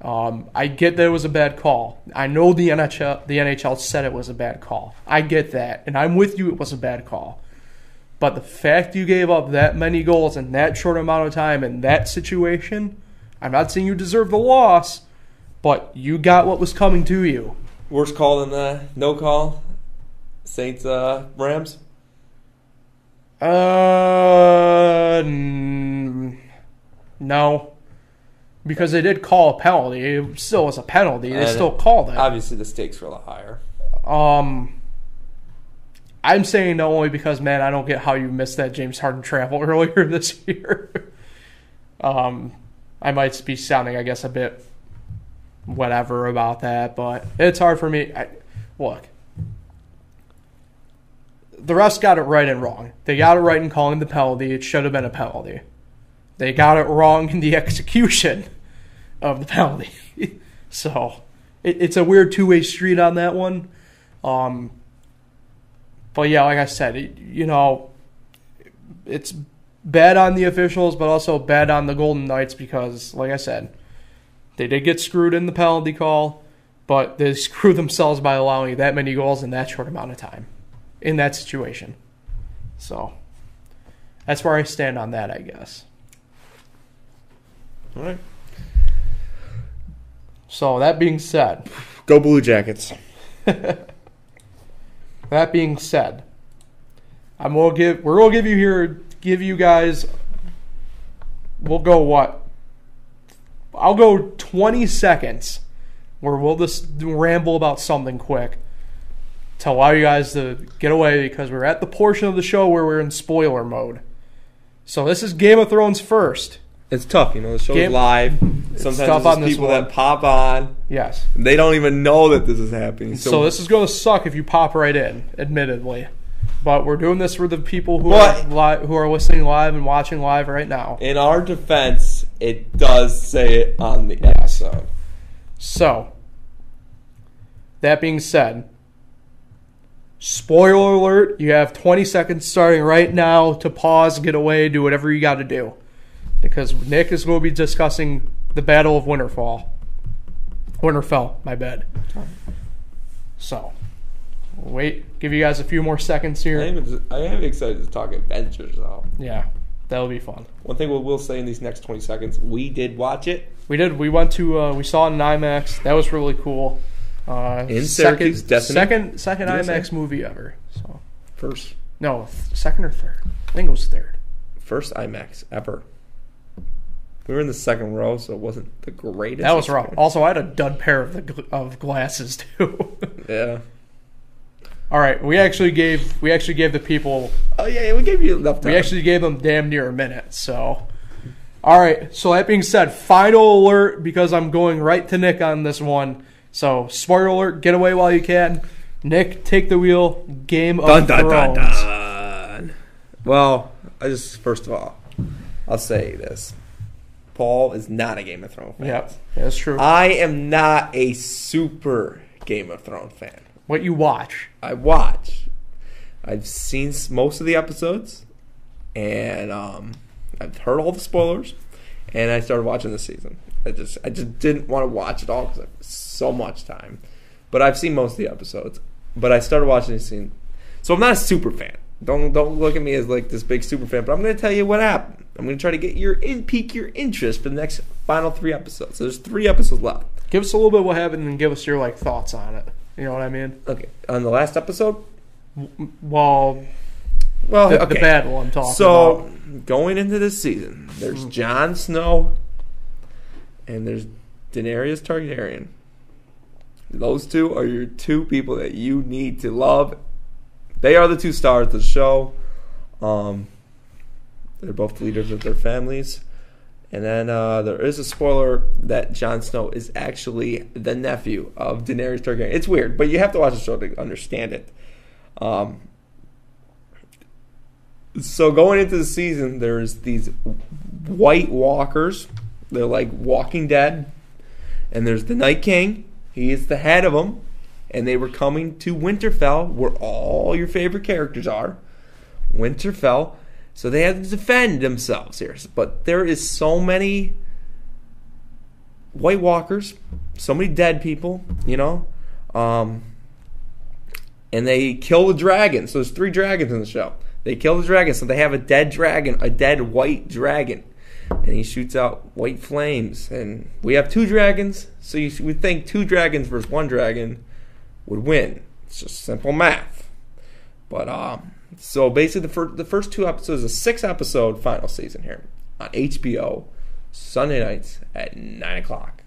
um, I get that it was a bad call. I know the NHL, the NHL said it was a bad call. I get that, and I'm with you. It was a bad call. But the fact you gave up that many goals in that short amount of time in that situation, I'm not saying you deserve the loss, but you got what was coming to you. Worst call than the no call. Saints uh, Rams. Uh, n- no, because they did call a penalty. It still was a penalty. They And still called it. Obviously, the stakes were a lot higher. Um, I'm saying no only because man, I don't get how you missed that James Harden travel earlier this year. um, I might be sounding, I guess, a bit whatever about that, but it's hard for me. I, look, the refs got it right and wrong. They got it right in calling the penalty. It should have been a penalty. They got it wrong in the execution of the penalty. so it, it's a weird two way street on that one. Um, but yeah, like I said, it, you know, it's bad on the officials, but also bad on the Golden Knights because, like I said, they did get screwed in the penalty call, but they screwed themselves by allowing that many goals in that short amount of time in that situation. So that's where I stand on that, I guess. All right. So that being said, Go Blue Jackets. That being said, I'm gonna give we're gonna give you here give you guys we'll go what? I'll go 20 seconds where we'll just ramble about something quick to allow you guys to get away because we're at the portion of the show where we're in spoiler mode. So this is Game of Thrones first. It's tough, you know. The show's Game- live. Sometimes tough there's people that pop on. Yes. They don't even know that this is happening. So, So, this is going to suck if you pop right in, admittedly. But we're doing this for the people who are li- who are listening live and watching live right now. in our defense, it does say it on the episode. So, that being said, spoiler alert, you have 20 seconds starting right now to pause, get away, do whatever you got to do. Because Nick is going to be discussing the Battle of Winterfall. Winterfell, my bad. So, wait, give you guys a few more seconds I here. am, I am excited to talk Avengers, though. Yeah, that'll be fun. One thing we will say in these next 20 seconds, we did watch it. We did. We went to. Uh, we saw it in IMAX. That was really cool. Uh, In second, Destiny? second, second Did IMAX say? movie ever. So First, no, second or third. I think it was third. first IMAX ever. We were in the second row, so it wasn't the greatest. That was rough. Also, I had a dud pair of the of glasses too. Yeah. All right, we actually gave we actually gave the people Oh yeah, we gave you enough time. we actually gave them damn near a minute. So, all right. So that being said, final alert because I'm going right to Nick on this one. So spoiler alert, get away while you can. Nick, take the wheel. Game of dun dun dun Thrones. dun. Well, I just first of all, I'll say this: Paul is not a Game of Thrones fan. Yep, that's true. I am not a super Game of Thrones fan. what you watch? I watch. I've seen most of the episodes, and um, I've heard all the spoilers, and I started watching this season. I just, I just didn't want to watch it all because I have so much time. But I've seen most of the episodes. But I started watching this scene, so I'm not a super fan. Don't don't look at me as like this big super fan. But I'm going to tell you what happened. I'm going to try to get your in pique your interest for the next final three episodes. So there's three episodes left. Give us a little bit what happened and give us your like thoughts on it. You know what I mean? Okay, on the last episode, Well, well, the, okay. the bad one talking So about. So going into this season, there's Jon Snow and there's Daenerys Targaryen. Those two are your two people that you need to love. They are the two stars of the show. Um, they're both leaders of their families. And then uh, there is a spoiler that Jon Snow is actually the nephew of Daenerys Targaryen. It's weird, but you have to watch the show to understand it. Um, so going into the season, there's these White Walkers. They're like Walking Dead, and there's the Night King. He is the head of them, and they were coming to Winterfell, where all your favorite characters are. Winterfell, so they have to defend themselves here. But there is so many White Walkers, so many dead people, you know. Um, and they kill the dragon. So there's three dragons in the show. They kill the dragon, so they have a dead dragon, a dead white dragon, and he shoots out white flames. And we have two dragons, so you would think two dragons versus one dragon would win. It's just simple math. But um, so basically, the first the first two episodes, a six episode final season here on HBO, Sunday nights at nine o'clock.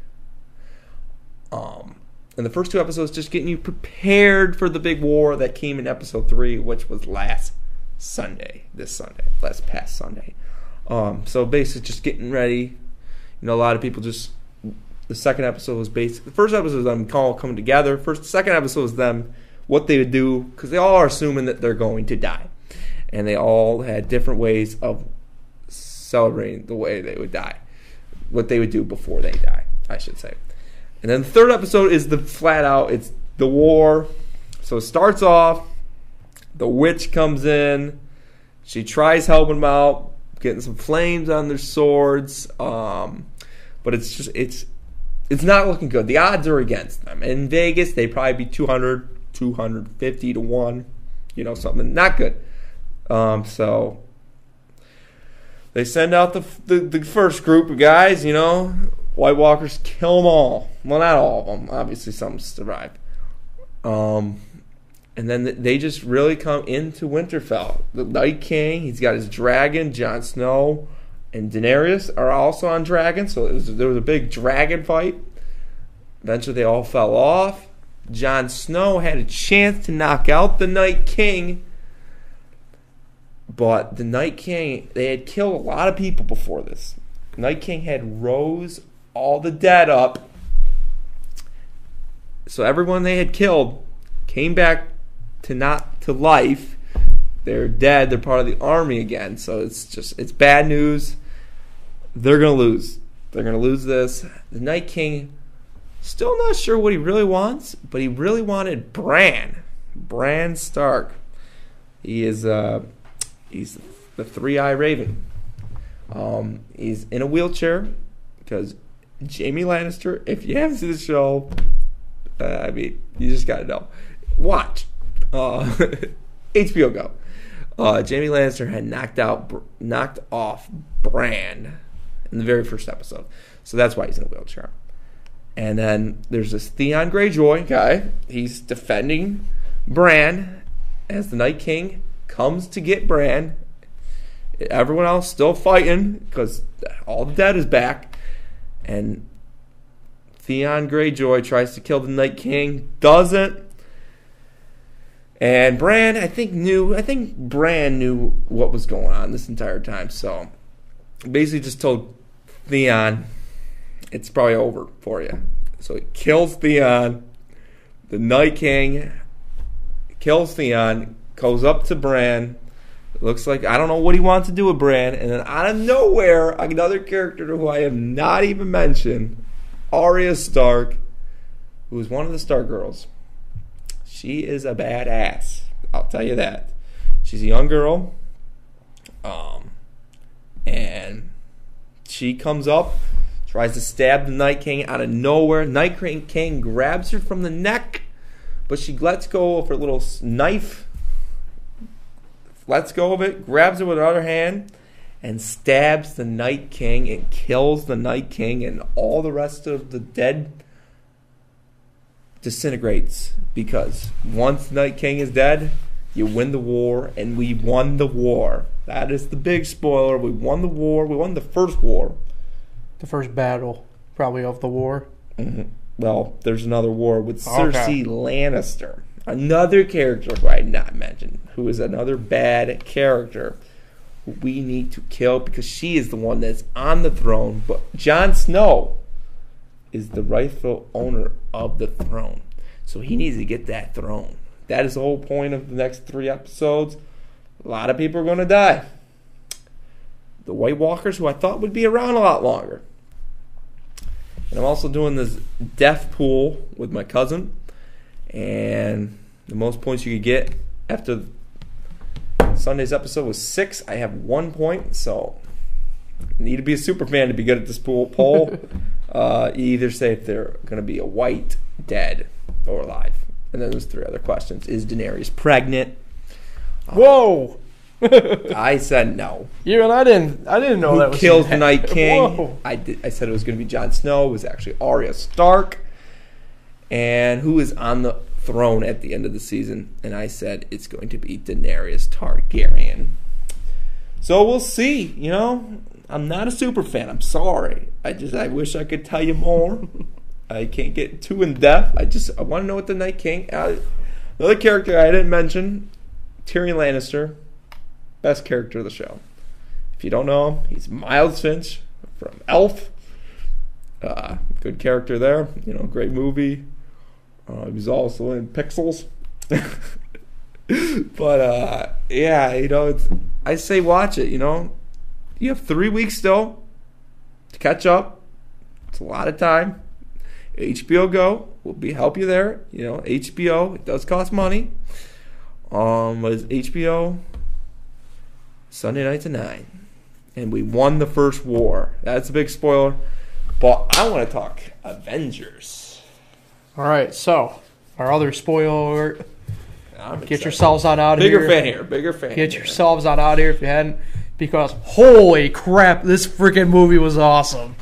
Um, and the first two episodes just getting you prepared for the big war that came in episode three, which was last Sunday, this Sunday, last past Sunday. Um, so basically, just getting ready. You know, a lot of people just. The second episode was basically the first episode was them all coming together. First, second episode was them what they would do because they all are assuming that they're going to die, and they all had different ways of celebrating the way they would die, what they would do before they die, I should say. And then the third episode is the flat out, it's the war. So it starts off, the witch comes in, she tries helping them out, getting some flames on their swords. Um, but it's just it's it's not looking good. The odds are against them. In Vegas, they probably be 200, 250 to 1, you know, something not good. Um, so they send out the, the the first group of guys, you know, White Walkers kill them all. Well, not all of them. Obviously, some survive. Um, and then they just really come into Winterfell. The Night King, he's got his dragon. Jon Snow and Daenerys are also on dragon. So was, there was a big dragon fight. Eventually, they all fell off. Jon Snow had a chance to knock out the Night King, but the Night King they had killed a lot of people before this. Night King had rose all the dead up, so everyone they had killed came back to not to life. They're dead. They're part of the army again. So it's just it's bad news. They're gonna lose. They're gonna lose this. The Night King Still not sure what he really wants, but he really wanted Bran. Bran Stark. He is uh he's the three eye raven. Um he's in a wheelchair because Jaime Lannister, if you haven't seen the show, uh, I mean, you just gotta know. Watch. Uh HBO Go. Uh, Jaime Lannister had knocked out, knocked off Bran in the very first episode, so that's why he's in a wheelchair. And then there's this Theon Greyjoy guy. He's defending Bran as the Night King comes to get Bran. Everyone else still fighting because all the dead is back. And Theon Greyjoy tries to kill the Night King, doesn't. And Bran, I think knew. I think Bran knew what was going on this entire time. So basically, just told Theon, it's probably over for you. So he kills Theon. The Night King kills Theon, goes up to Bran. Looks like I don't know what he wants to do with Bran, and then out of nowhere, another character who I have not even mentioned, Arya Stark, who is one of the Stark girls. She is a badass. I'll tell you that. She's a young girl. Um, and she comes up tries to stab the Night King out of nowhere. Night King grabs her from the neck, but she lets go of her little knife, lets go of it, grabs it with her other hand, and stabs the Night King and kills the Night King, and all the rest of the dead disintegrates because once Night King is dead, you win the war, and we won the war. That is the big spoiler. We won the war. We won the first war the first battle, probably of the war. Mm-hmm. Well, there's another war with Cersei okay. Lannister, another character who I did not mentioned, who is another bad character we need to kill because she is the one that's on the throne. But Jon Snow is the rightful owner of the throne, so he needs to get that throne. That is the whole point of the next three episodes. A lot of people are going to die. The White Walkers, who I thought would be around a lot longer. And I'm also doing this death pool with my cousin. And the most points you could get after Sunday's episode was six. I have one point, so you need to be a super fan to be good at this pool poll. uh, you either say if they're going to be a white, dead, or alive. And then there's three other questions. Is Daenerys pregnant? Whoa! I said no. You and I didn't. I didn't know Who that was kills the Night King? I did, I said it was going to be Jon Snow. It was actually Arya Stark. And who is on the throne at the end of the season? And I said it's going to be Daenerys Targaryen. So we'll see. You know, I'm not a super fan. I'm sorry. I just I wish I could tell you more. I can't get too in depth. I just I want to know what the Night King. Uh, another character I didn't mention, Tyrion Lannister best character of the show. If you don't know him, he's Miles Finch from Elf. Uh, good character there. You know, great movie. Uh, also in Pixels. but uh, yeah, you know, it's, I say watch it. You know, you have three weeks still to catch up. It's a lot of time. HBO Go will be help you there. You know, HBO it does cost money. Um, was HBO Sunday night to nine, and we won the first war. That's a big spoiler. But I want to talk Avengers. All right, so our other spoiler. Get yourselves on out of Bigger here. Bigger fan here. Bigger fan. Get here. yourselves on out of here if you hadn't, because holy crap, this freaking movie was awesome.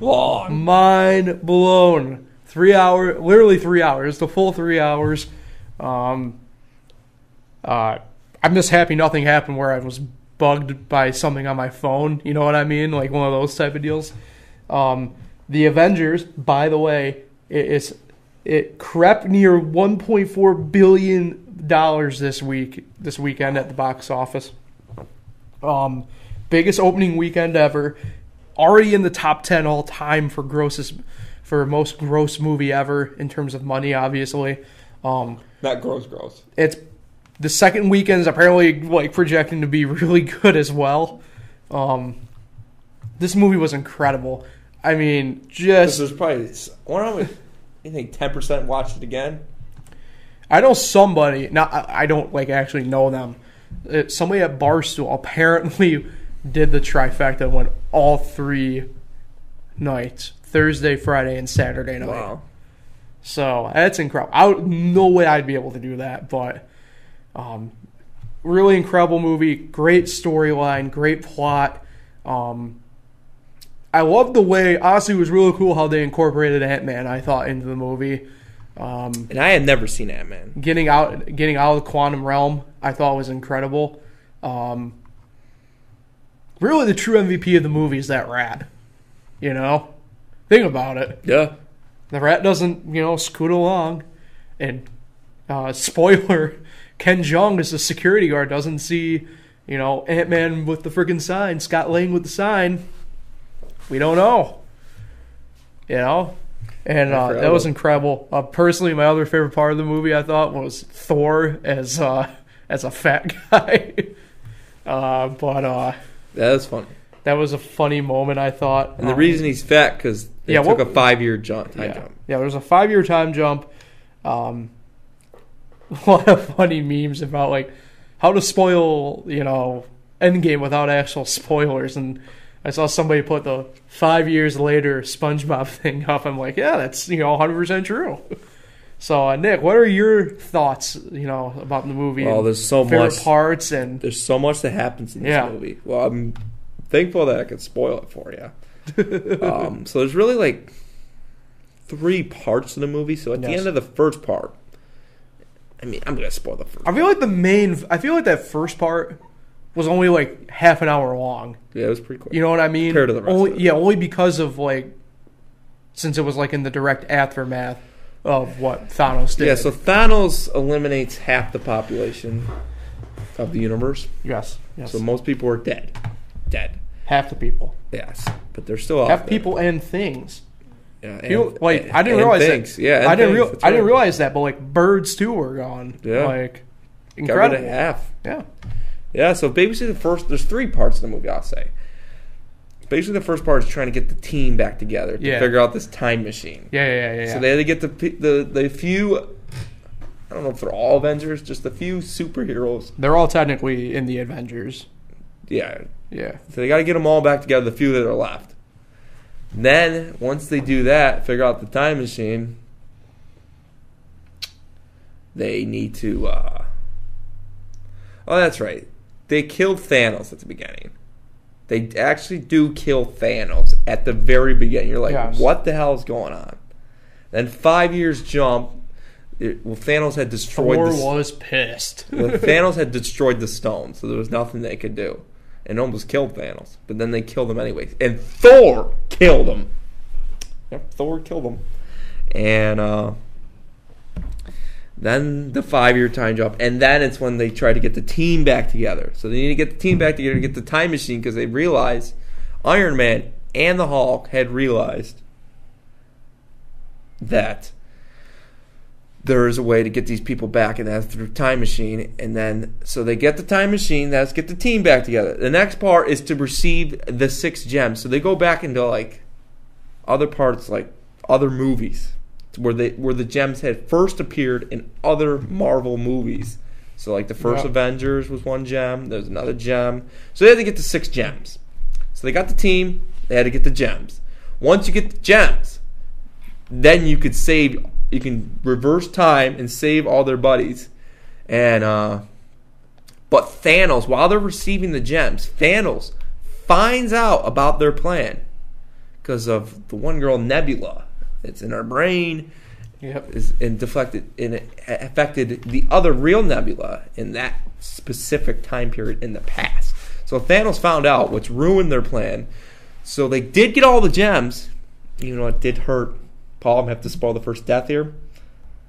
Long. Mind blown. Three hour, literally three hours, the full three hours. Um, uh, I'm just happy nothing happened where I was bugged by something on my phone. You know what I mean? Like one of those type of deals. Um, the Avengers, by the way, It, it crept near 1.4 billion dollars this week this weekend at the box office. Um, biggest opening weekend ever. Already in the top 10 all time for grossest for most gross movie ever in terms of money. Obviously, um, Not gross, gross. it's the second weekend is apparently like projecting to be really good as well. Um, this movie was incredible. I mean, just was probably. Wonder how. You think ten percent watched it again? I know somebody. Not I I don't like actually know them. Uh, Somebody at Barstool apparently did the trifecta when all three nights Thursday, Friday, and Saturday night. Wow. So that's incredible. I would, no way I'd be able to do that, but um, really incredible movie. Great storyline, great plot. Um, I love the way. Honestly, it was really cool how they incorporated Ant Man. I thought into the movie. Um, And I had never seen Ant Man. getting out, getting out of the quantum realm, I thought was incredible. Um, really, the true MVP of the movie is that rat. You know, think about it. Yeah. The rat doesn't, you know, scoot along. And uh, spoiler, Ken Jeong as the security guard doesn't see, you know, Ant Man with the freaking sign, Scott Lang with the sign. We don't know. You know? And uh, that was incredible. Uh, personally, my other favorite part of the movie I thought was Thor as uh, as a fat guy. uh, but uh, That was funny. that was a funny moment. I thought. And the Um, reason he's fat because they Yeah, took what- a five year jump. Time yeah. jump. Yeah, there's a five year time jump. Um, a lot of funny memes about like how to spoil, you know, Endgame without actual spoilers. And I saw somebody put the five years later SpongeBob thing up. I'm like, yeah, that's you know 100 percent true. So uh, Nick, what are your thoughts, you know, about the movie? Well, there's so much. parts and There's so much that happens in this Yeah. movie. Well, I'm thankful that I could spoil it for you. um, so there's really like three parts of the movie. So at the end of the first part, I mean, I'm gonna spoil the first. I feel like the main. I feel like that first part was only like half an hour long. Yeah, it was pretty quick. You know what I mean? Compared to the rest only. Yeah, only because of like, since it was like in the direct aftermath of what Thanos did. Yeah, so Thanos eliminates half the population of the universe. yes, yes, So most people are dead. Dead. half the people, Yes, but they're still out half people and things. Yeah, and, People, like I didn't and realize things. that. Yeah, and I didn't. things, Real, that's I didn't right. realize that, but like birds too were gone. Yeah. like Got incredible. half. Yeah, Yeah, so basically the first there's three parts of the movie I'll say. Basically the first part is trying to get the team back together to Yeah. figure out this time machine. yeah, yeah, yeah. yeah. So they had to get the the the few I don't know if they're all Avengers, just a few superheroes. They're all technically in the Avengers. Yeah. Yeah, So they got to get them all back together, the few that are left. Then once they do that, figure out the time machine, they need to uh Oh, that's right. They killed Thanos at the beginning. They actually do kill Thanos at the very beginning. You're like, Yes. what the hell is going on? Then five years jump. It, well, Thanos had destroyed Thor the was pissed. well, Thanos had destroyed the stone, so there was nothing they could do, and almost killed Thanos. But then they killed him anyways. and Thor killed him. Yep, Thor killed him, and uh, then the five-year time jump, and then it's when they try to get the team back together. So they need to get the team back together to get the time machine because they realize Iron Man and the Hulk had realized that there is a way to get these people back, and that's through time machine. And then, so they get the time machine. That's get the team back together. The next part is to receive the six gems. So they go back into like other parts, like other movies, where they where the gems had first appeared in other Marvel movies. So like the first Yeah. Avengers was one gem. There's another gem. So they had to get the six gems. So they got the team. They had to get the gems. Once you get the gems, then you could save you can reverse time and save all their buddies. And uh but Thanos while they're receiving the gems Thanos finds out about their plan because of the one girl Nebula. It's in her brain. Yep. is and deflected and it affected the other real Nebula in that specific time period in the past. So Thanos found out which ruined their plan. So they did get all the gems even though it did hurt Paul, I'm gonna have to spoil the first death here.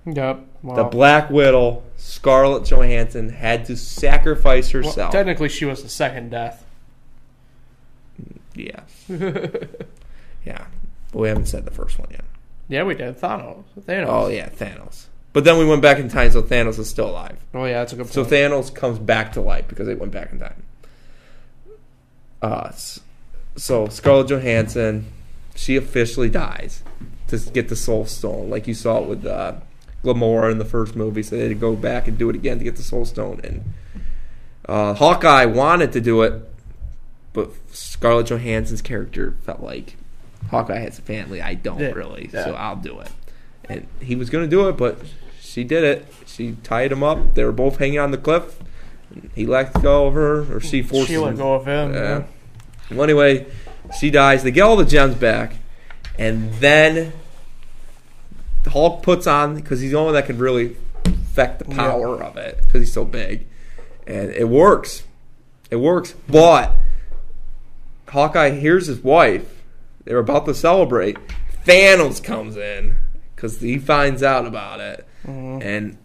Yep. The Black Widow, Scarlett Johansson, had to sacrifice well, herself. technically, she was the second death. yeah, yeah. But we haven't said the first one yet. Yeah, we did. Thanos. Thanos. Oh yeah, Thanos. But then we went back in time, so Thanos is still alive. Oh, yeah, that's a good So. Thanos comes back to life because they went back in time. Uh, so Scarlett Johansson, she officially dies to get the Soul Stone, like you saw it with uh, Gamora in the first movie. So they had to go back and do it again to get the Soul Stone. And uh, Hawkeye wanted to do it, but Scarlett Johansson's character felt like Hawkeye has a family. I don't Yeah. really, Yeah. so I'll do it. And he was going to do it, but she did it. She tied him up. They were both hanging on the cliff. He let go of her, or she forced she let him. go of him. Yeah. yeah. Well, anyway, she dies. They get all the gems back, and then the Hulk puts on because he's the only one that can really affect the Yeah. power of it because he's so big, and it works. It works, but Hawkeye hears his wife. They're about to celebrate. Thanos comes in because he finds out about it, Mhm. and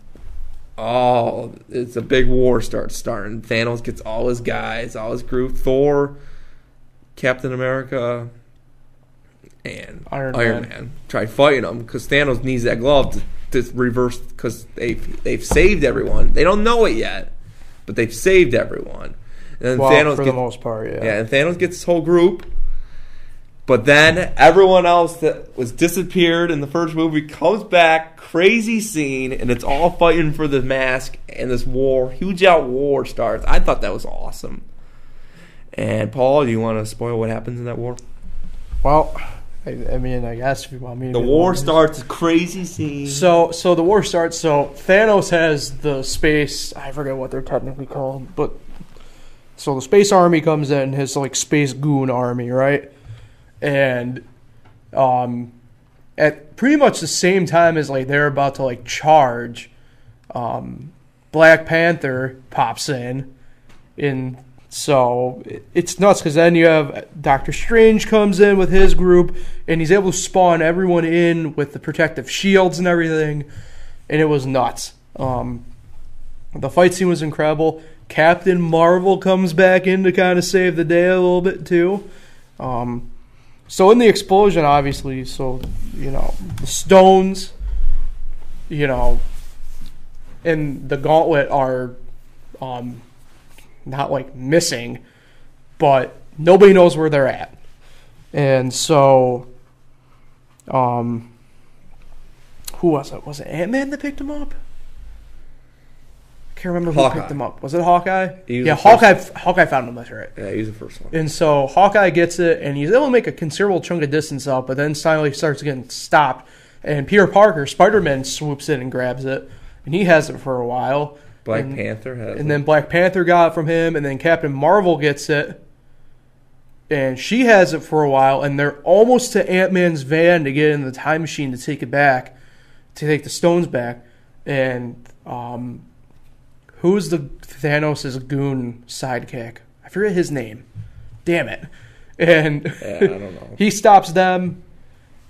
oh, it's a big war starts starting. Thanos gets all his guys, all his group. Thor, Captain America, and Iron Iron, Man. Man. try fighting him because Thanos needs that glove to, to reverse because they've they've saved everyone. They don't know it yet, but they've saved everyone. And then Well, Thanos for gets, the most part, yeah. yeah, and Thanos gets his whole group. But then everyone else that was disappeared in the first movie comes back, crazy scene, and it's all fighting for the mask, and this war, huge out war starts. I thought that was awesome. And Paul, do you want to spoil what happens in that war? Well, I, I mean, I guess if you want me to. The war starts, crazy scene. So, so the war starts. So Thanos has the space. I forget what they're technically called, but so the space army comes in, his like space goon army, right? And um, at pretty much the same time as like they're about to like charge, um, Black Panther pops in, and so it's nuts because then you have Doctor Strange comes in with his group, and he's able to spawn everyone in with the protective shields and everything, and it was nuts. Um, the fight scene was incredible. Captain Marvel comes back in to kind of save the day a little bit too. Um, so in the explosion, obviously, so you know the stones, you know, and the gauntlet are um, not like missing, but nobody knows where they're at, and so, um, who was it? Was it Ant Man that picked him up? I can't remember who Hawkeye. picked him up. Was it Hawkeye? Yeah, Hawkeye. Hawkeye found him. That's right. yeah, he was the first one. And so Hawkeye gets it, and he's able to make a considerable chunk of distance up, but then finally starts getting stopped. And Peter Parker, Spider Man, swoops in and grabs it, and he has it for a while. Black and, Panther has it. And then Black Panther got it from him, and then Captain Marvel gets it, and she has it for a while, and they're almost to Ant Man's van to get in the time machine to take it back, to take the stones back. And um, who's the Thanos' goon sidekick? I forget his name. Damn it. And yeah, I don't know. he stops them,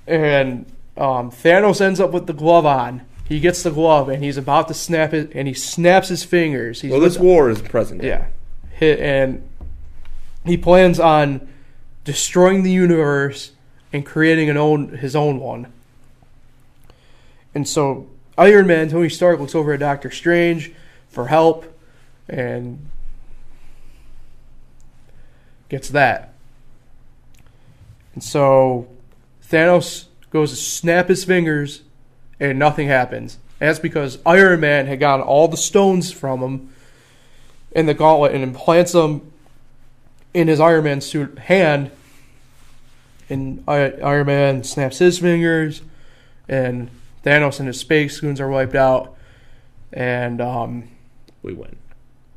and um, Thanos ends up with the glove on. He gets the glove, and he's about to snap it, and he snaps his fingers. He's Well, this war is present. day. yeah, Hit, and he plans on destroying the universe and creating an own his own one. And so Iron Man, Tony Stark looks over at Doctor Strange for help, and gets that. And so Thanos goes to snap his fingers, and nothing happens. And that's because Iron Man had gotten all the stones from him in the gauntlet and implants them in his Iron Man suit hand. And Iron Man snaps his fingers, and Thanos and his space goons are wiped out. And um, we win.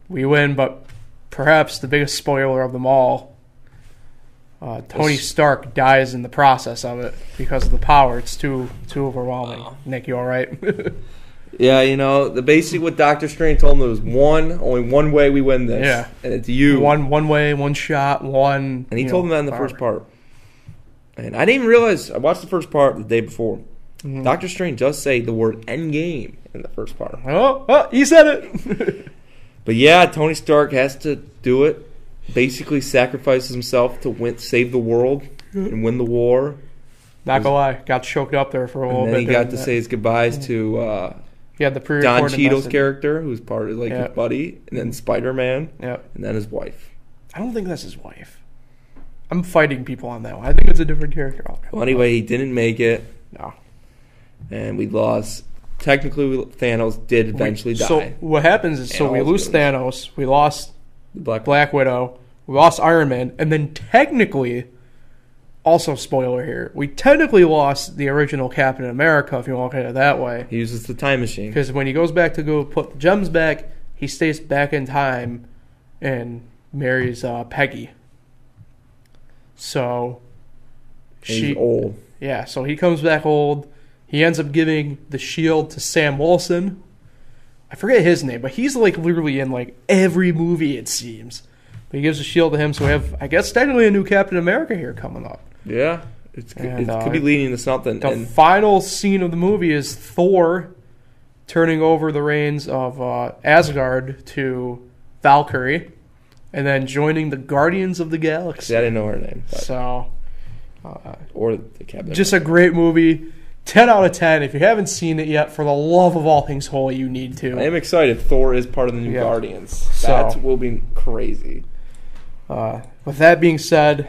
we win, but perhaps the biggest spoiler of them all uh, Tony Yes. Stark dies in the process of it because of the power. It's too too overwhelming. Wow. Nick, you all right? Yeah, you know the basic what Doctor Strange told him was one, only one way we win this. Yeah. and it's you. one one way, one shot, one. and he told know, him that in the power. first part. And I didn't even realize I watched the first part the day before. Mm-hmm. Doctor Strange does say the word "endgame" in the first part. Oh, oh, he said it. But yeah, Tony Stark has to do it. Basically, sacrifices himself to win, save the world and win the war. Not gonna lie, got choked up there for a little And then bit. he got to that. say his goodbyes to uh, he had the Don pre-recorded Cheadle's message. character, who's part of like Yeah. his buddy, and then Spider Man, Yeah, and then his wife. I don't think that's his wife. I'm fighting people on that one. I think it's a different character. Well, anyway, he didn't make it, no. and we lost. Technically, we- Thanos did eventually We- die. So what happens is, so we lose villains. Thanos, we lost The Black, Black Widow, we lost Iron Man, and then technically, also spoiler here, we technically lost the original Captain America if you want to look at it that way. He uses the time machine. Because when he goes back to go put the gems back, he stays back in time and marries uh, Peggy. So And she, old. yeah, so he comes back old. He ends up giving the shield to Sam Wilson. I forget his name, but he's like literally in like every movie it seems. But he gives a shield to him, so we have, I guess, technically a new Captain America here coming up. Yeah, it's, And, it uh, could be leading to something. The And final scene of the movie is Thor turning over the reins of uh, Asgard to Valkyrie, and then joining the Guardians of the Galaxy. see, I didn't know her name, but, So, uh, or the Captain. just a great movie. 10 out of 10. If you haven't seen it yet, for the love of all things holy, you need to. I am excited. Thor is part of the new Yeah. Guardians. So- that will be crazy. Uh, with that being said,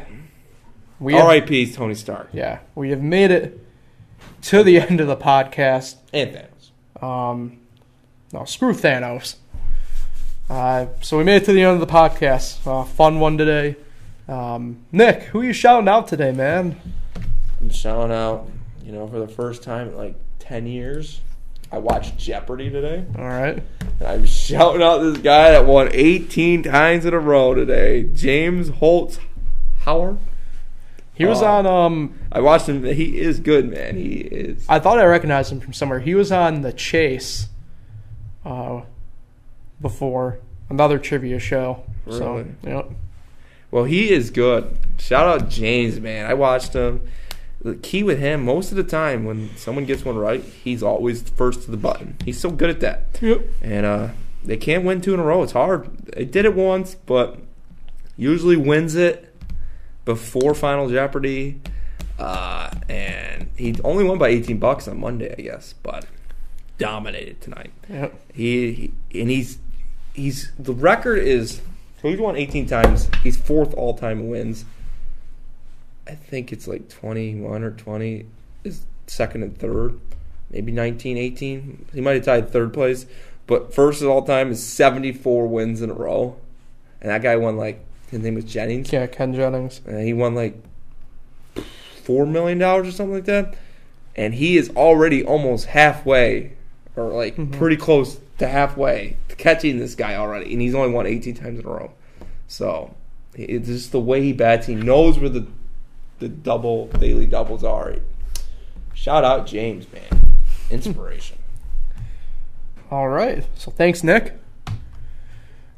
we R.I.P. Tony Stark yeah, we have made it to the end of the podcast. and Thanos. Um, no, screw Thanos. Uh, so we made it to the end of the podcast. Uh, fun one today. Um, Nick, who are you shouting out today, man? I'm shouting out. You know, for the first time in like ten years, I watched Jeopardy today. All right. And I'm shouting out this guy that won 18 times in a row today, James Holtz Howard. He was Uh, on. Um, I watched him. He is good, man. He is. I thought I recognized him from somewhere. He was on the Chase. Uh, before another trivia show. So, Really? yep. Well, he is good. Shout out James, man. I watched him. The key with him, most of the time, when someone gets one right, he's always first to the button. He's so good at that. Yep. And uh, they can't win two in a row. It's hard. They did it once, but usually wins it before Final Jeopardy. Uh, and he only won by 18 bucks on Monday, I guess, but dominated tonight. Yep. He, he and he's he's the record is so he's won 18 times. He's fourth all time wins. I think it's like 21 or 20 is second and third, maybe 19, 18. He might have tied third place, but first of all time is 74 wins in a row. And that guy won like his name was Jennings. Yeah, Ken Jennings. And he won like four million dollars or something like that. And he is already almost halfway, or like Mhm. pretty close to halfway to catching this guy already. And he's only won 18 times in a row. So it's just the way he bats. He knows where the the double daily doubles are. Shout out James, man, inspiration. All right. So thanks, Nick.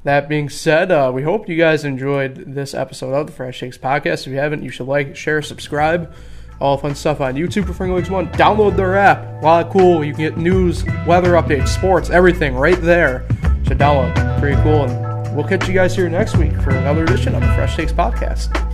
That being said, uh, we hope you guys enjoyed this episode of the Fresh Takes Podcast. If you haven't, you should like, share, subscribe. All fun stuff on YouTube for Finger Lakes One. Download their app. A lot of cool. You can get news, weather updates, sports, everything right there. Should download. Pretty cool. And we'll catch you guys here next week for another edition of the Fresh Takes Podcast.